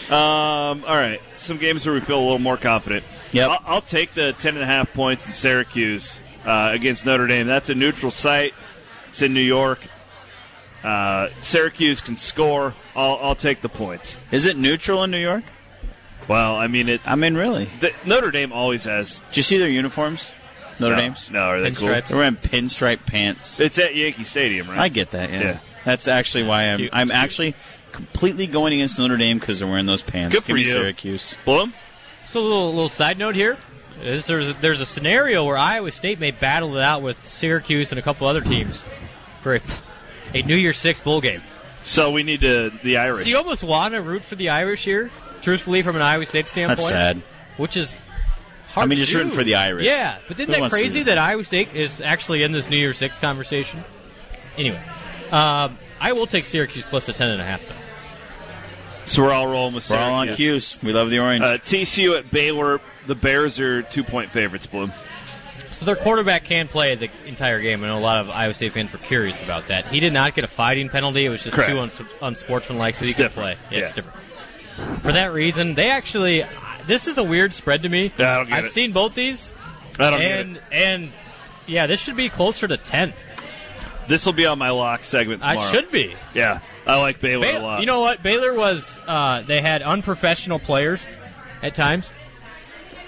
Um, all right, some games where we feel a little more confident. Yep. I'll, I'll take the ten and a half points in Syracuse uh, against Notre Dame. That's a neutral site. It's in New York. Uh, Syracuse can score. I'll, I'll take the points. Is it neutral in New York? Well, I mean it. I mean, really? The, Notre Dame always has. Did you see their uniforms? Notre no, Dame's? No, are they cool? They're wearing pinstripe pants. It's at Yankee Stadium, right? I get that. Yeah. Yeah. That's actually why I'm. Cute. I'm actually completely going against Notre Dame because they're wearing those pants. Good Give for me you. Syracuse. Bloom. So a little, little side note here is there's a, there's a scenario where Iowa State may battle it out with Syracuse and a couple other teams for a, a New Year's Six bowl game. So we need to the Irish. So you almost want to root for the Irish here, truthfully, from an Iowa State standpoint. That's sad. Which is hard I mean, to just do. rooting for the Irish. Yeah, but isn't Who that crazy that Iowa State is actually in this New Year's Six conversation? Anyway, um, I will take Syracuse plus the ten and a half. Though. So we're all rolling with We're all on Syracuse. cues. We love the orange. Uh, TCU at Baylor. The Bears are two point favorites. Bloom. So their quarterback can play the entire game. I know a lot of Iowa State fans were curious about that. He did not get a fighting penalty. It was just Correct. too uns- unsportsmanlike, so It's he could different. play. Yeah, it's different. For that reason, they actually. This is a weird spread to me. Yeah, I don't get I've it. seen both these, I don't get and it. and yeah, this should be closer to ten. This will be on my lock segment tomorrow. I should be. Yeah, I like Baylor a lot. you know what? Baylor was. Uh, they had unprofessional players at times,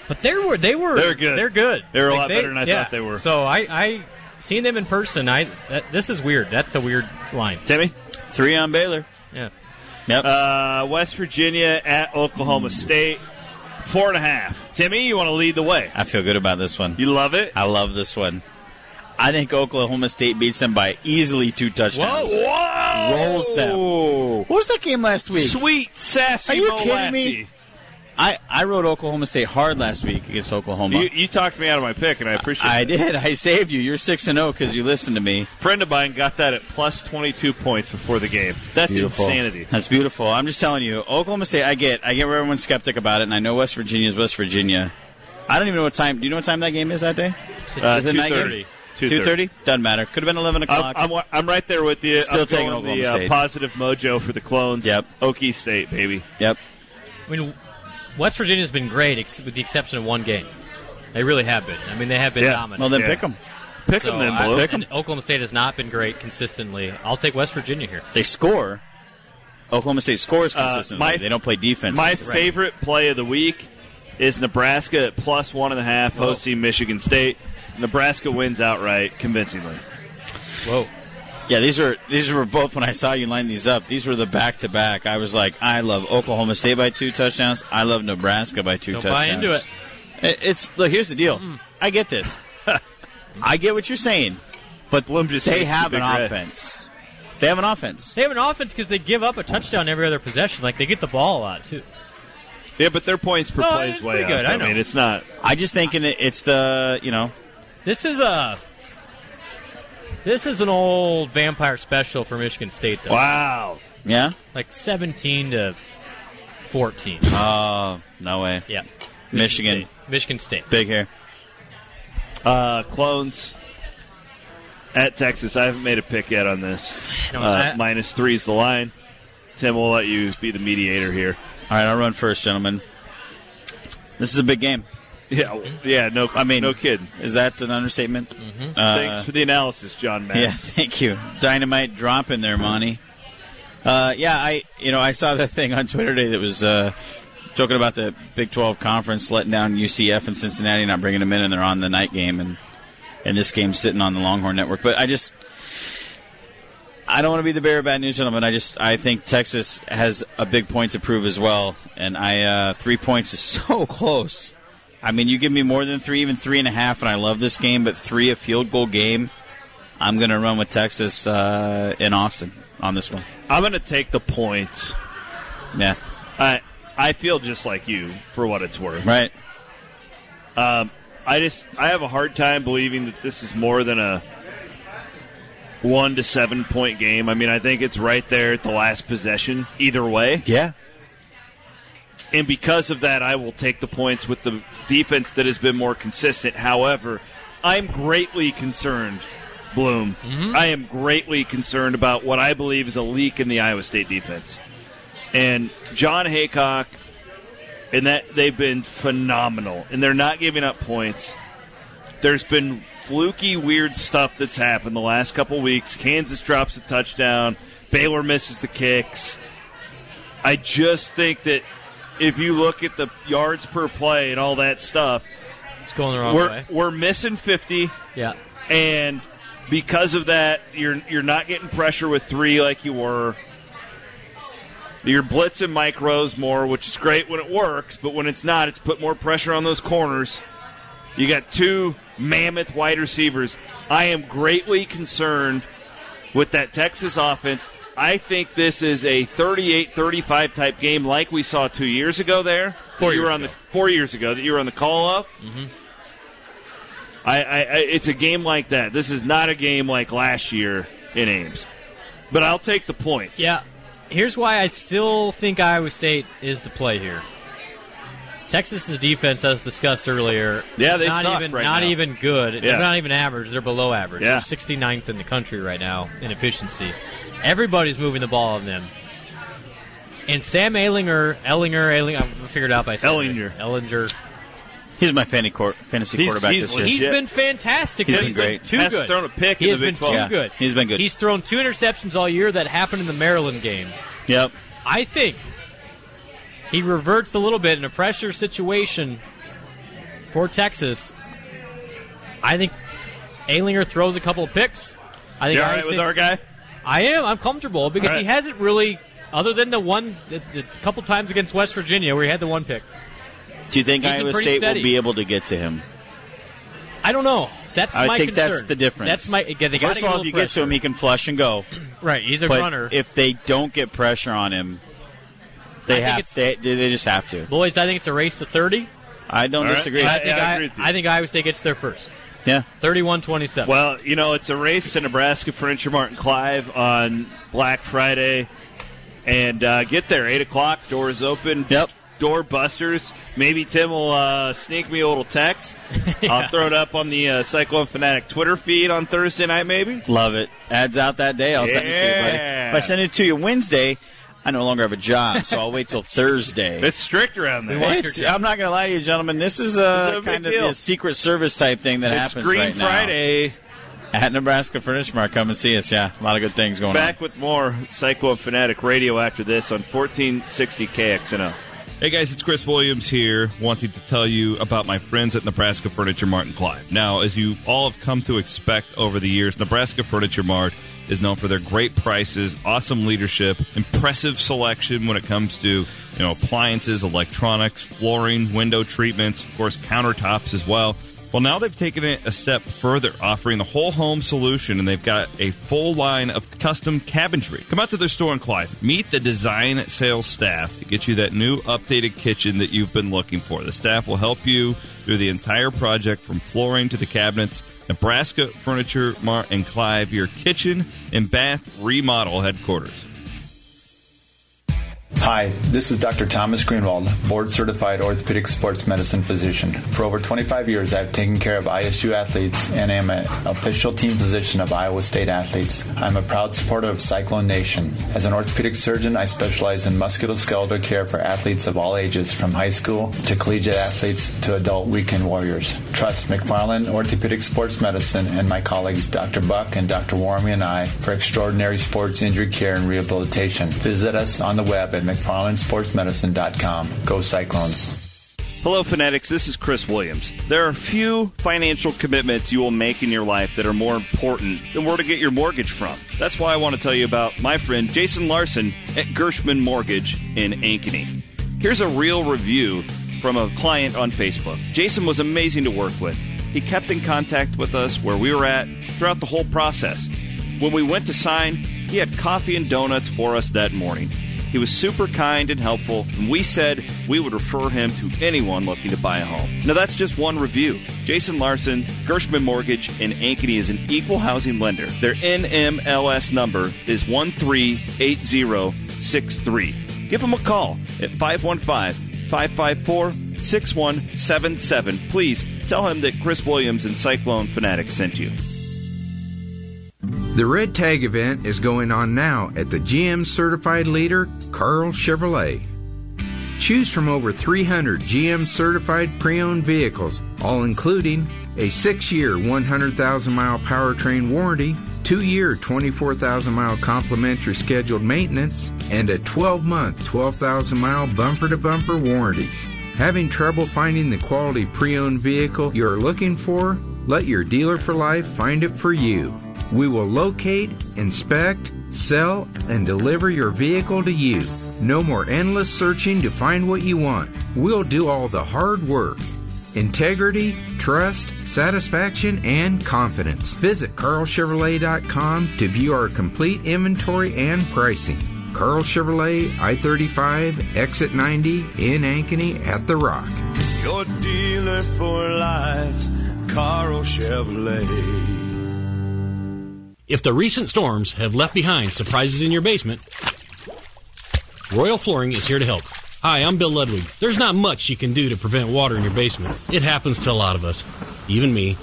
but they were they were They're good. They're good. They were a Like, lot better than I yeah. thought they were. So I I seen them in person. I that, this is weird. That's a weird line. Timmy. Three on Baylor. Yeah. Yep. Uh, West Virginia at Oklahoma State. Four and a half. Timmy, you want to lead the way? I feel good about this one. You love it? I love this one. I think Oklahoma State beats them by easily two touchdowns. Whoa! Rolls them. What was that game last week? Sweet sassy Are you Mo kidding me? I, I rode Oklahoma State hard last week against Oklahoma. You, you talked me out of my pick, and I appreciate I it. did. I saved you. You're six and zero because you listened to me. friend of mine got that at plus 22 points before the game. That's Beautiful. insanity. That's beautiful. I'm just telling you, Oklahoma State. I get. I get where everyone's skeptic about it, and I know West Virginia is West Virginia. I don't even know what time. Do you know what time that game is that day? Uh, is it night 2:30. game? Two thirty. Doesn't matter. Could have been eleven o'clock. I'm, I'm, I'm right there with you. Still I'm taking going Oklahoma the uh, positive mojo for the clones. Yep. Okie State, baby. yep. I mean, West Virginia's been great, ex- with the exception of one game. They really have been. I mean, they have been Yeah. dominant. Well, then Yeah. pick them. Pick So them then, I- Blue. and Oklahoma State has not been great consistently. I'll take West Virginia here. They score. Oklahoma State scores Uh, consistently. my- they don't play defense. My favorite play of the week is Nebraska at plus one and a half, hosting Michigan State. Nebraska wins outright convincingly. Whoa. Yeah, these are these were both when I saw you line these up. These were the back to back. I was like, I love Oklahoma State by two touchdowns. I love Nebraska by 2 Don't touchdowns. buy into it. It- It's look. Here's the deal. Mm-hmm. I get this. I get what you're saying, but Bloom just they have an Red. offense. They have an offense. They have an offense because they give up a touchdown every other possession. Like they get the ball a lot too. Yeah, but their points per No, play is way pretty good, up. I know. mean, it's not. I just thinking it's the you know This is a this is an old vampire special for Michigan State though. Wow. yeah. Like seventeen to fourteen. Oh no way. Yeah. Michigan. State. Michigan State. Big hair. Uh, clones at Texas. I haven't made a pick yet on this. No, uh, I- minus three is the line. Tim, we'll let you be the mediator here. All right, I'll run first, gentlemen. This is a big game. Yeah, yeah. No, I mean, no kidding. Is that an understatement? Mm-hmm. Uh, Thanks for the analysis, John. Matt. Yeah, thank you. Dynamite drop in there, Monty. Uh, yeah, I you know I saw that thing on Twitter today that was uh, joking about the Big Twelve conference letting down UCF and Cincinnati, not bringing them in, and they're on the night game, and and this game's sitting on the Longhorn Network. But I just I don't want to be the bearer of bad news, gentlemen. I just I think Texas has a big point to prove as well, and I uh, three points is so close. I mean, you give me more than three, even three and a half, and I love this game. But three, a field goal game, I'm going to run with Texas uh, in Austin on this one. I'm going to take the points. Yeah, I I feel just like you for what it's worth. right. Um, I just I have a hard time believing that this is more than a one to seven point game. I mean, I think it's right there at the last possession either way. Yeah. And because of that, I will take the points with the defense that has been more consistent. However, I'm greatly concerned, Bloom. Mm-hmm. I am greatly concerned about what I believe is a leak in the Iowa State defense. And Jon Heacock, and that they've been phenomenal, and they're not giving up points. There's been fluky, weird stuff that's happened the last couple weeks. Kansas drops a touchdown. Baylor misses the kicks. I just think that if you look at the yards per play and all that stuff, It's going the wrong we're way. we're missing 50, Yeah. and because of that, you're you're not getting pressure with three like you were. You're blitzing Mike Rose more, which is great when it works, but when it's not, it's put more pressure on those corners. You got two mammoth wide receivers. I am greatly concerned with that Texas offense. I think this is a 38-35 type game like we saw two years ago there. Four you were years on ago. the four years ago that you were on the call of. Mhm. I, I, I it's a game like that. This is not a game like last year in Ames. But I'll take the points. Yeah. Here's why I still think Iowa State is the play here. Texas's defense, as discussed earlier, Yeah, they not suck even right not now. even good. Yeah. They're not even average. They're below average. Yeah. They're 69th in the country right now in efficiency. Everybody's moving the ball on them. And Sam Ehlinger, Ehlinger, Ehlinger, I figured it out by saying it. Ehlinger. Ehlinger. He's my fantasy, court, fantasy He's- quarterback he's this year. He's Legit. been fantastic. He's but been great. Too Hasn't good. thrown a pick he in has the been Big 12. too Yeah, good. he's been good. He's thrown two interceptions all year that happened in the Maryland game. Yep. I think he reverts a little bit in a pressure situation for Texas. I think Ehlinger throws a couple of picks. I think You all Iowa with our guy? I am. I'm comfortable because All right. he hasn't really, other than the one, the, the couple times against West Virginia where he had the one pick. Do you think He's Iowa State steady. will be able to get to him? I don't know. That's I my think concern. that's the difference. That's my. Again, they gotta First of all, if little you get to him, he can flush and go. right. He's a but runner. if they don't get pressure on him, they I think have it's- they, they just have to. Boys, I think it's a race to 30. I don't All right. disagree. I Yeah, think, I I, agree with you. I think Iowa State gets there first. Yeah. 31-27. Well, you know, it's a race to Nebraska Furniture Mart in Clive on Black Friday. And uh, get there, 8 o'clock, doors open. Yep. Door busters. Maybe Tim will uh, sneak me a little text. I'll throw it up on the uh, Cyclone Fanatic Twitter feed on Thursday night, maybe. Love it. Adds out that day. I'll send it to you, buddy. If I send it to you Wednesday, I no longer have a job, so I'll wait till Thursday. It's strict around there. It's- I'm not going to lie to you, gentlemen. This is This is uh, a kind of deal. the Secret Service type thing that It's happens Green right Friday. now at Nebraska Furniture Mart. Come and see us. Yeah, a lot of good things going on. Back with more Cyclone Fanatic Radio after this on 1460 KXNO. Hey guys, it's Chris Williams here, wanting to tell you about my friends at Nebraska Furniture Mart and Clive. Now, as you all have come to expect over the years, Nebraska Furniture Mart is known for their great prices, awesome leadership, impressive selection when it comes to you know appliances, electronics, flooring, window treatments, of course countertops as well. Well, now they've taken it a step further, offering the whole home solution, and they've got a full line of custom cabinetry. Come out to their store in Clive. Meet the design sales staff to get you that new updated kitchen that you've been looking for. The staff will help you through the entire project from flooring to the cabinets. Nebraska Furniture Mart and Clive, your kitchen and bath remodel headquarters. Hi, this is Dr. Thomas Greenwald, board certified orthopedic sports medicine physician. For over 25 years, I've taken care of ISU athletes and am an official team physician of Iowa State athletes. I'm a proud supporter of Cyclone Nation. As an orthopedic surgeon, I specialize in musculoskeletal care for athletes of all ages, from high school to collegiate athletes to adult weekend warriors. Trust McFarland Orthopedic Sports Medicine and my colleagues Dr. Buck and Dr. Warmy and I for extraordinary sports injury care and rehabilitation. Visit us on the web at McFarlandSportsMedicine.com. Go Cyclones. Hello, Fanatics. This is Chris Williams. There are few financial commitments you will make in your life that are more important than where to get your mortgage from. That's why I want to tell you about my friend Jason Larson at Gershman Mortgage in Ankeny. Here's a real review from a client on Facebook. Jason was amazing to work with. He kept in contact with us where we were at throughout the whole process. When we went to sign, he had coffee and donuts for us that morning. He was super kind and helpful, and we said we would refer him to anyone looking to buy a home. Now, that's just one review. Jason Larson, Gershman Mortgage in Ankeny is an equal housing lender. Their NMLS number is 138063. Give them a call at 515 554 6177. Please tell him that Chris Williams and Cyclone Fanatic sent you. The Red Tag event is going on now at the GM certified leader, Karl Chevrolet. Choose from over 300 GM certified pre owned vehicles, all including a 6 year 100,000 mile powertrain warranty, 2 year 24,000 mile complimentary scheduled maintenance, and a 12 month 12,000 mile bumper to bumper warranty. Having trouble finding the quality pre owned vehicle you're looking for? Let your dealer for life find it for you. We will locate, inspect, sell, and deliver your vehicle to you. No more endless searching to find what you want. We'll do all the hard work. Integrity, trust, satisfaction, and confidence. Visit karlchevrolet.com to view our complete inventory and pricing. Karl Chevrolet, I 35, exit 90, in Ankeny at The Rock. Your dealer for life, Karl Chevrolet. If the recent storms have left behind surprises in your basement, Royal Flooring is here to help. Hi, I'm Bill Ludwig. There's not much you can do to prevent water in your basement. It happens to a lot of us, even me.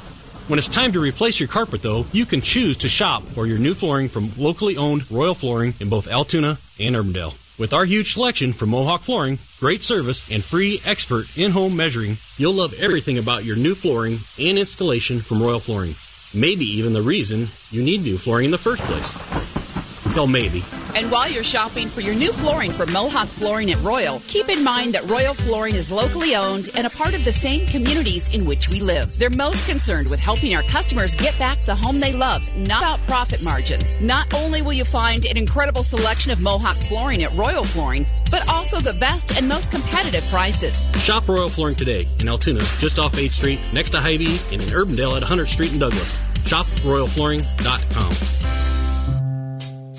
When it's time to replace your carpet, though, you can choose to shop for your new flooring from locally owned Royal Flooring in both Altoona and Urbandale. With our huge selection from Mohawk Flooring, great service, and free expert in home measuring, you'll love everything about your new flooring and installation from Royal Flooring. Maybe even the reason you need new flooring in the first place. Well, maybe. And while you're shopping for your new flooring from Mohawk Flooring at Royal, keep in mind that Royal Flooring is locally owned and a part of the same communities in which we live. They're most concerned with helping our customers get back the home they love, not about profit margins. Not only will you find an incredible selection of Mohawk Flooring at Royal Flooring, but also the best and most competitive prices. Shop Royal Flooring today in Altoona, just off 8th Street, next to Hy-Vee, and in Urbandale at 100th Street in Douglas. ShopRoyalFlooring.com.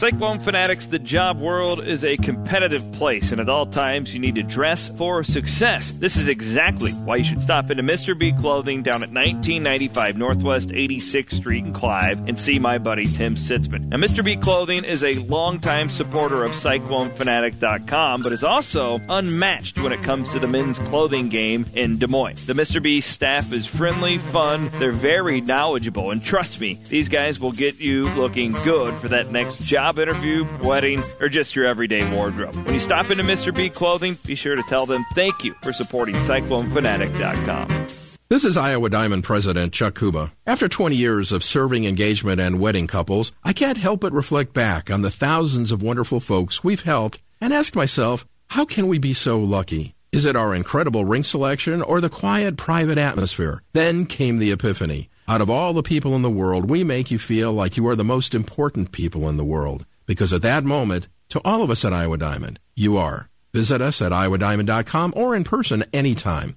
Cyclone Fanatics, the job world is a competitive place, and at all times you need to dress for success. This is exactly why you should stop into Mr. B Clothing down at 1995 Northwest 86th Street in Clive and see my buddy Tim Sitzman. Now, Mr. B Clothing is a longtime supporter of CycloneFanatic.com, but is also unmatched when it comes to the men's clothing game in Des Moines. The Mr. B staff is friendly, fun, they're very knowledgeable, and trust me, these guys will get you looking good for that next job interview, wedding, or just your everyday wardrobe. When you stop into Mr. B Clothing, be sure to tell them thank you for supporting CycloneFanatic.com. This is Iowa Diamond President Chuck Kuba. After 20 years of serving engagement and wedding couples, I can't help but reflect back on the thousands of wonderful folks we've helped and ask myself, how can we be so lucky? Is it our incredible ring selection or the quiet private atmosphere? Then came the epiphany. Out of all the people in the world, we make you feel like you are the most important people in the world. Because at that moment, to all of us at Iowa Diamond, you are. Visit us at iowadiamond.com or in person anytime.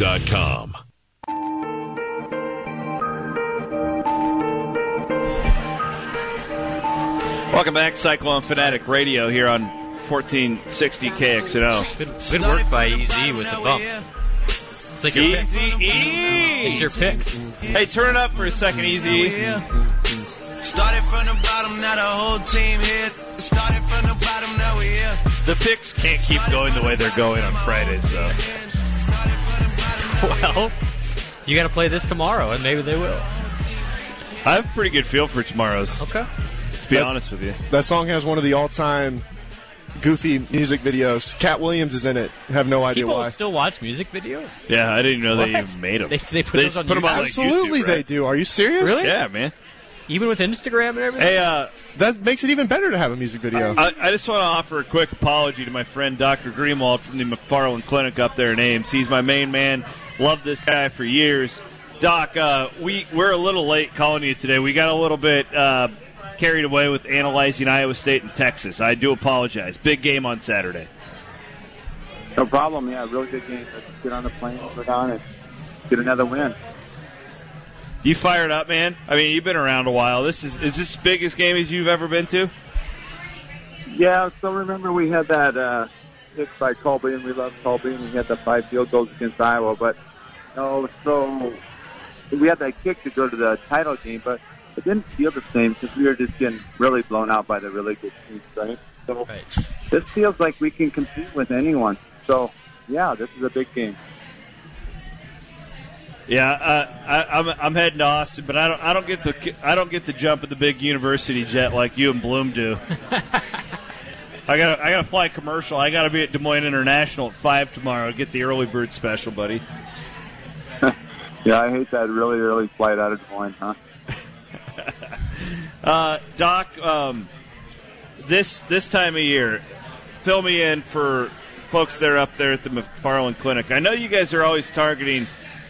HeartlandFlags.com. Welcome back, Cyclone Fanatic Radio here on 1460 KXNO. Good, work by EZ with the bump. It's like your Easy. E. It's your picks. Hey, turn it up for a second, Easy. Started from the bottom, now the whole team here. Started from the bottom, now we here. The picks can't keep going the way they're going on Fridays, though. Well, you got to play this tomorrow, and maybe they will. I have a pretty good feel for tomorrow's. Okay. To be That's- honest with you. That song has one of the all-time goofy music videos. Katt Williams is in it. Have no idea People why. still watch music videos. Yeah, I didn't know they What? even made them. They, they put those on put 'em YouTube. on like, Absolutely, YouTube, they do. Are you serious? Really? Yeah, man. Even with Instagram and everything. Hey, uh, That makes it even better to have a music video. I, I just want to offer a quick apology to my friend Dr. Greenwald from the McFarland Clinic up there in Ames. He's my main man. Loved this guy for years. Doc, uh, we we're a little late calling you today. We got a little bit uh, carried away with analyzing Iowa State and Texas. I do apologize. Big game on Saturday. No problem. Yeah, really good game. Let's get on the plane, go down, and get another win. You fired up, man? I mean, you've been around a while. This is is this the biggest game as you've ever been to? Yeah. So remember we had that uh, pick by Colby, and we love Colby, and we had the five field goals against Iowa. But no, so we had that kick to go to the title game, but it didn't feel the same because we were just getting really blown out by the really good teams, right? So this feels like we can compete with anyone. So yeah, this is a big game. Yeah, uh, I, I'm I'm heading to Austin, but I don't I don't get the I don't get the jump of the big university jet like you and Bloom do. I got I got to fly commercial. I got to be at Des Moines International at five tomorrow. Get the early bird special, buddy. Yeah, I hate that really early flight out of Des Moines, huh? Uh, Doc, um, this this time of year, fill me in for folks that are up there at the McFarland Clinic. I know you guys are always targeting,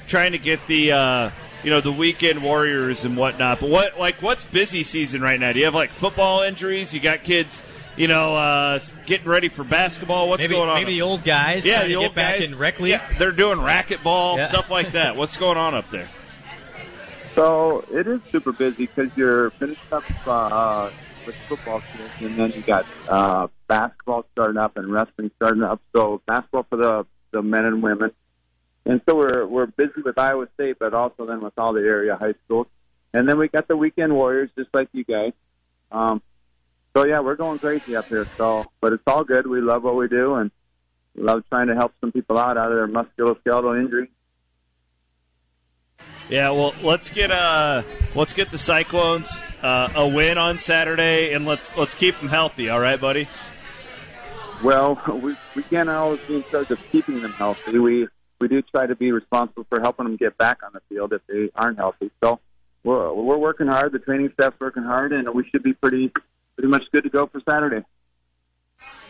trying to get the uh, you know the weekend warriors and whatnot. But what like what's busy season right now? Do you have like football injuries? You got kids, you know, uh, getting ready for basketball. What's maybe, going on? Maybe the old guys. yeah, the to old get back guys in rec league. Yeah, they're doing racquetball Yeah. stuff like that. What's going on up there? So it is super busy because you're finishing up uh, uh, with football season, and then you got uh, basketball starting up and wrestling starting up. So basketball for the the men and women, and so we're we're busy with Iowa State, but also then with all the area high schools, and then we got the weekend warriors, just like you guys. Um, so yeah, we're going crazy up here. So, but it's all good. We love what we do, and we love trying to help some people out out of their musculoskeletal injuries. Yeah, well, let's get uh, let's get the Cyclones uh, a win on Saturday, and let's let's keep them healthy. All right, buddy. Well, we, we can't always be in charge of keeping them healthy. We we do try to be responsible for helping them get back on the field if they aren't healthy. So we're we're working hard. The training staff's working hard, and we should be pretty pretty much good to go for Saturday.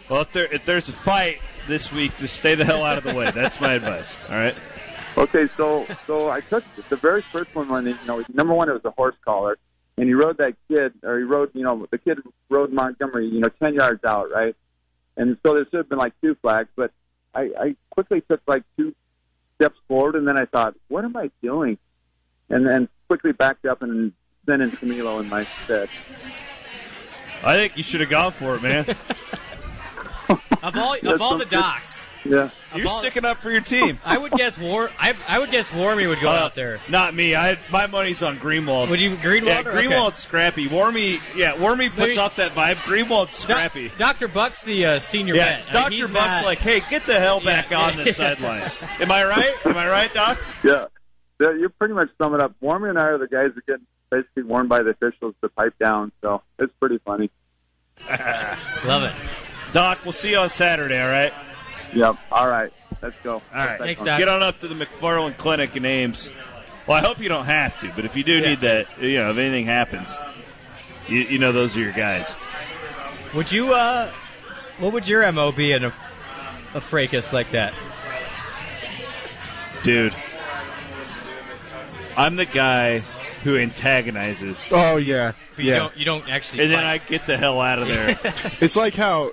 Well, if there if there's a fight this week, just stay the hell out of the way. That's my advice. All right. Okay, so so I took the very first one when you know number one it was a horse collar, and he rode that kid or he rode you know the kid rode Montgomery you know ten yards out right, and so there should have been like two flags, but I, I quickly took like two steps forward and then I thought what am I doing, and then quickly backed up and sent in Camilo in my stead. I think you should have gone for it, man. Of all of all the some- docs, Yeah, You're sticking up for your team. I would guess War. I, I would guess Warmy would go Uh, out there. Not me. I my money's on Greenwald. Would you Greenwald? Yeah, Greenwald's okay. scrappy. Wormy, yeah, Wormy puts Maybe- off that vibe. Greenwald's scrappy. Doctor Buck's the uh, senior yeah, vet. Doctor he's Buck's not- like, hey, get the hell back Yeah. on the sidelines. Am I right? Am I right, Doc? Yeah, So you pretty much sum it up. Warmy and I are the guys that get basically warned by the officials to pipe down. So it's pretty funny. Love it. Doc, we'll see you on Saturday, all right? Yep. All right. Let's go. All right. Thanks, Doc. Get on up to the McFarland Clinic in Ames. Well, I hope you don't have to, but if you do need that, you know, if anything happens, you, you know those are your guys. Would you, uh, what would your MO be in a, a fracas like that? Dude, I'm the guy who antagonizes. Oh yeah, But you yeah. don't, you don't actually. And then fight. I get the hell out of there. It's like how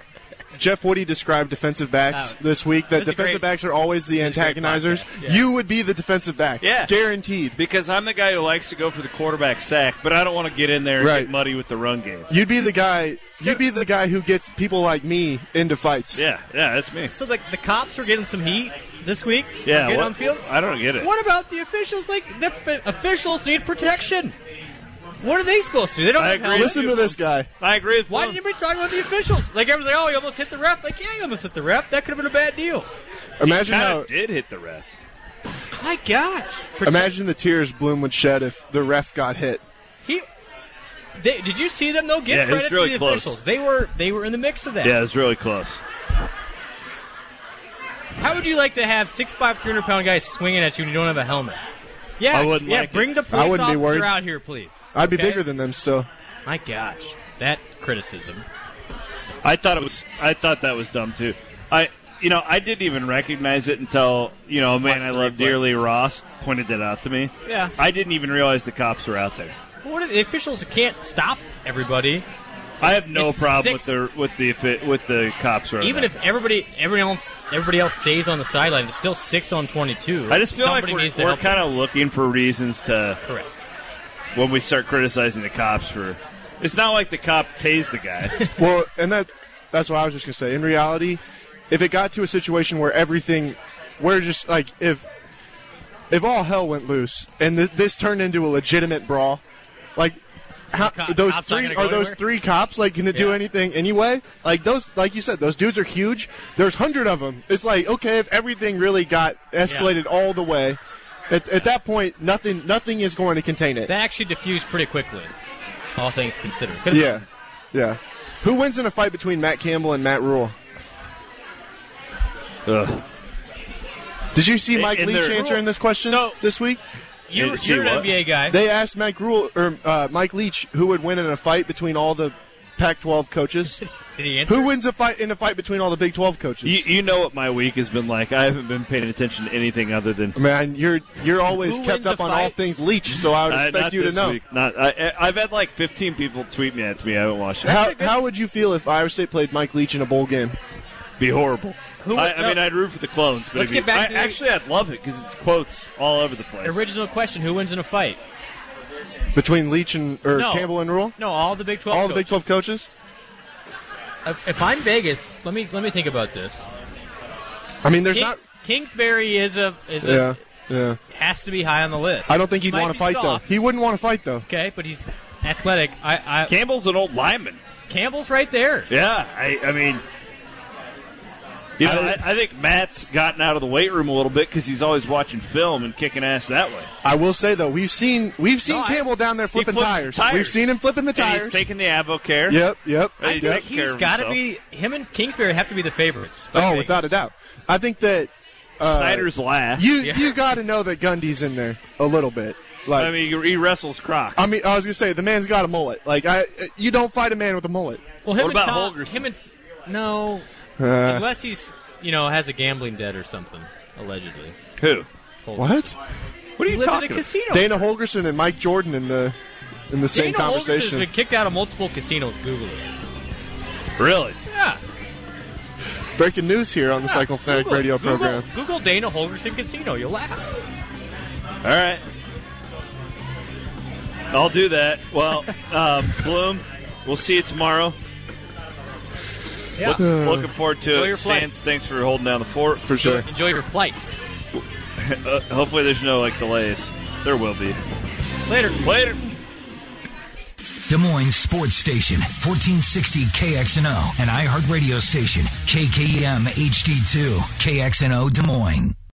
Jeff Woody described defensive backs Oh. this week. That That's a defensive great- backs are always the great antagonizers. podcast, yeah. You would be the defensive back, Yeah. guaranteed. because I'm the guy who likes to go for the quarterback sack, but I don't want to get in there and Right. get muddy with the run game. You'd be the guy. You'd be the guy who gets people like me into fights. Yeah, yeah, that's me. So the, the cops are getting some heat this week. Yeah, getting what- on field. I don't get it. What about the officials? Like the f- officials need protection. What are they supposed to do? They don't I have agree. helmets. Listen to this guy. I agree with Why Bloom. didn't you be talking about the officials? Like everyone's like, oh, he almost hit the ref. Like, yeah, he almost hit the ref. That could have been a bad deal. Imagine Kinda how. did hit the ref. My gosh. Imagine the tears Bloom would shed if the ref got hit. He. They, did you see them though? Give Yeah, it was credit really to the close. officials. They were they were in the mix of that. Yeah, it was really close. How would you like to have 6'5", 300 pound guys swinging at you and you don't have a helmet? Yeah, I wouldn't yeah. like bring it. the I wouldn't be officer worried. out here, please. I'd be Okay? bigger than them still. My gosh, that criticism. I thought it was. I thought that was dumb too. I, you know, I didn't even recognize it until you know, a man I love dearly, Ross, pointed that out to me. Yeah. I didn't even realize the cops were out there. What are the officials can't stop everybody. I have no problem six- with the with the with the cops. Right Even if everybody, everybody else, everybody else stays on the sideline, it's still six on twenty-two. I just feel Somebody like we're, we're kind of looking for reasons to correct when we start criticizing the cops for. It's not like the cop tased the guy. Well, and that that's what I was just gonna say. In reality, if it got to a situation where everything, where just like if if all hell went loose and th- this turned into a legitimate brawl, like how, Co- those three go are those three cops like going to do Yeah. anything anyway? Like those, like you said, those dudes are huge. There's hundred of them. It's like okay, if everything really got escalated all the way. At, at that point, nothing, nothing is going to contain it. That actually diffused pretty quickly, all things considered. Could've- Yeah, yeah. Who wins in a fight between Matt Campbell and Matt Rhule? Ugh. Did you see Mike in Leach their- answering this question this week? You, Did she you're an what? NBA guy. They asked Mike Rhule or uh, Mike Leach who would win in a fight between all the Pac-12 coaches. Did he answer? who wins a fight in a fight between all the Big 12 coaches? You, you know what my week has been like. I haven't been paying attention to anything other than. Man, you're you're always Who kept wins up a on all fight? things Leach, so I would Uh, expect not you to this know. week. Not. I, I've had like 15 people tweet me at me. I haven't watched it. How how would you feel if Iowa State played Mike Leach in a bowl game? Be horrible. Who- I, I no. mean, I'd root for the clones, but Let's get back I, to the- actually, I'd love it because it's quotes all over the place. Original question: Who wins in a fight? Between Leach and or No. Campbell and Rhule? No, all the Big Twelve. All the Big 12 coaches? If, if I'm Vegas, let me let me think about this. I mean, there's King- not Kingsbury is a is Yeah. a Yeah. has to be high on the list. I don't think He he'd want to fight soft, though. He wouldn't want to fight though. Okay, but he's athletic. I, I Campbell's an old lineman. Campbell's right there. Yeah, I, I mean, you know, I, I think Matt's gotten out of the weight room a little bit because he's always watching film and kicking ass that way. I will say though, we've seen we've seen No, I- Campbell down there flipping tires. tires. We've seen him flipping the tires. he's taking the AdvoCare. Yep, yep. And he's yep. taking care He's of got to be him and Kingsbury have to be the favorites. Oh, without a doubt. I think that uh, Snyder's last. You Yeah. you got to know that Gundy's in there a little bit. Like I mean, he wrestles Croc. I mean, I was gonna say the man's got a mullet. Like I, you don't fight a man with a mullet. Well, him What and about Tom, Holgorsen? Him and no, unless he's you know has a gambling debt or something allegedly. Who? Holgorsen. what? What are you talking in a about? Dana Holgorsen and Mike Jordan in the in the same Dana Holgorsen's conversation. been kicked out of multiple casinos. Google it. Really? Yeah. Breaking news here on the Cycle Fanatic Google, Radio Google, program. Google Dana Holgorsen Casino. You'll laugh. All right. I'll do that. Well, um, Bloom, we'll see you tomorrow. Yeah. Look, looking forward to Enjoy it. your flight. Stans, thanks for holding down the fort. For sure. Enjoy your flights. Uh, hopefully, there's no like delays. There will be. Later. Later. Des Moines Sports Station, 1460 KXNO, and iHeartRadio station, KKEM HD2, KXNO Des Moines.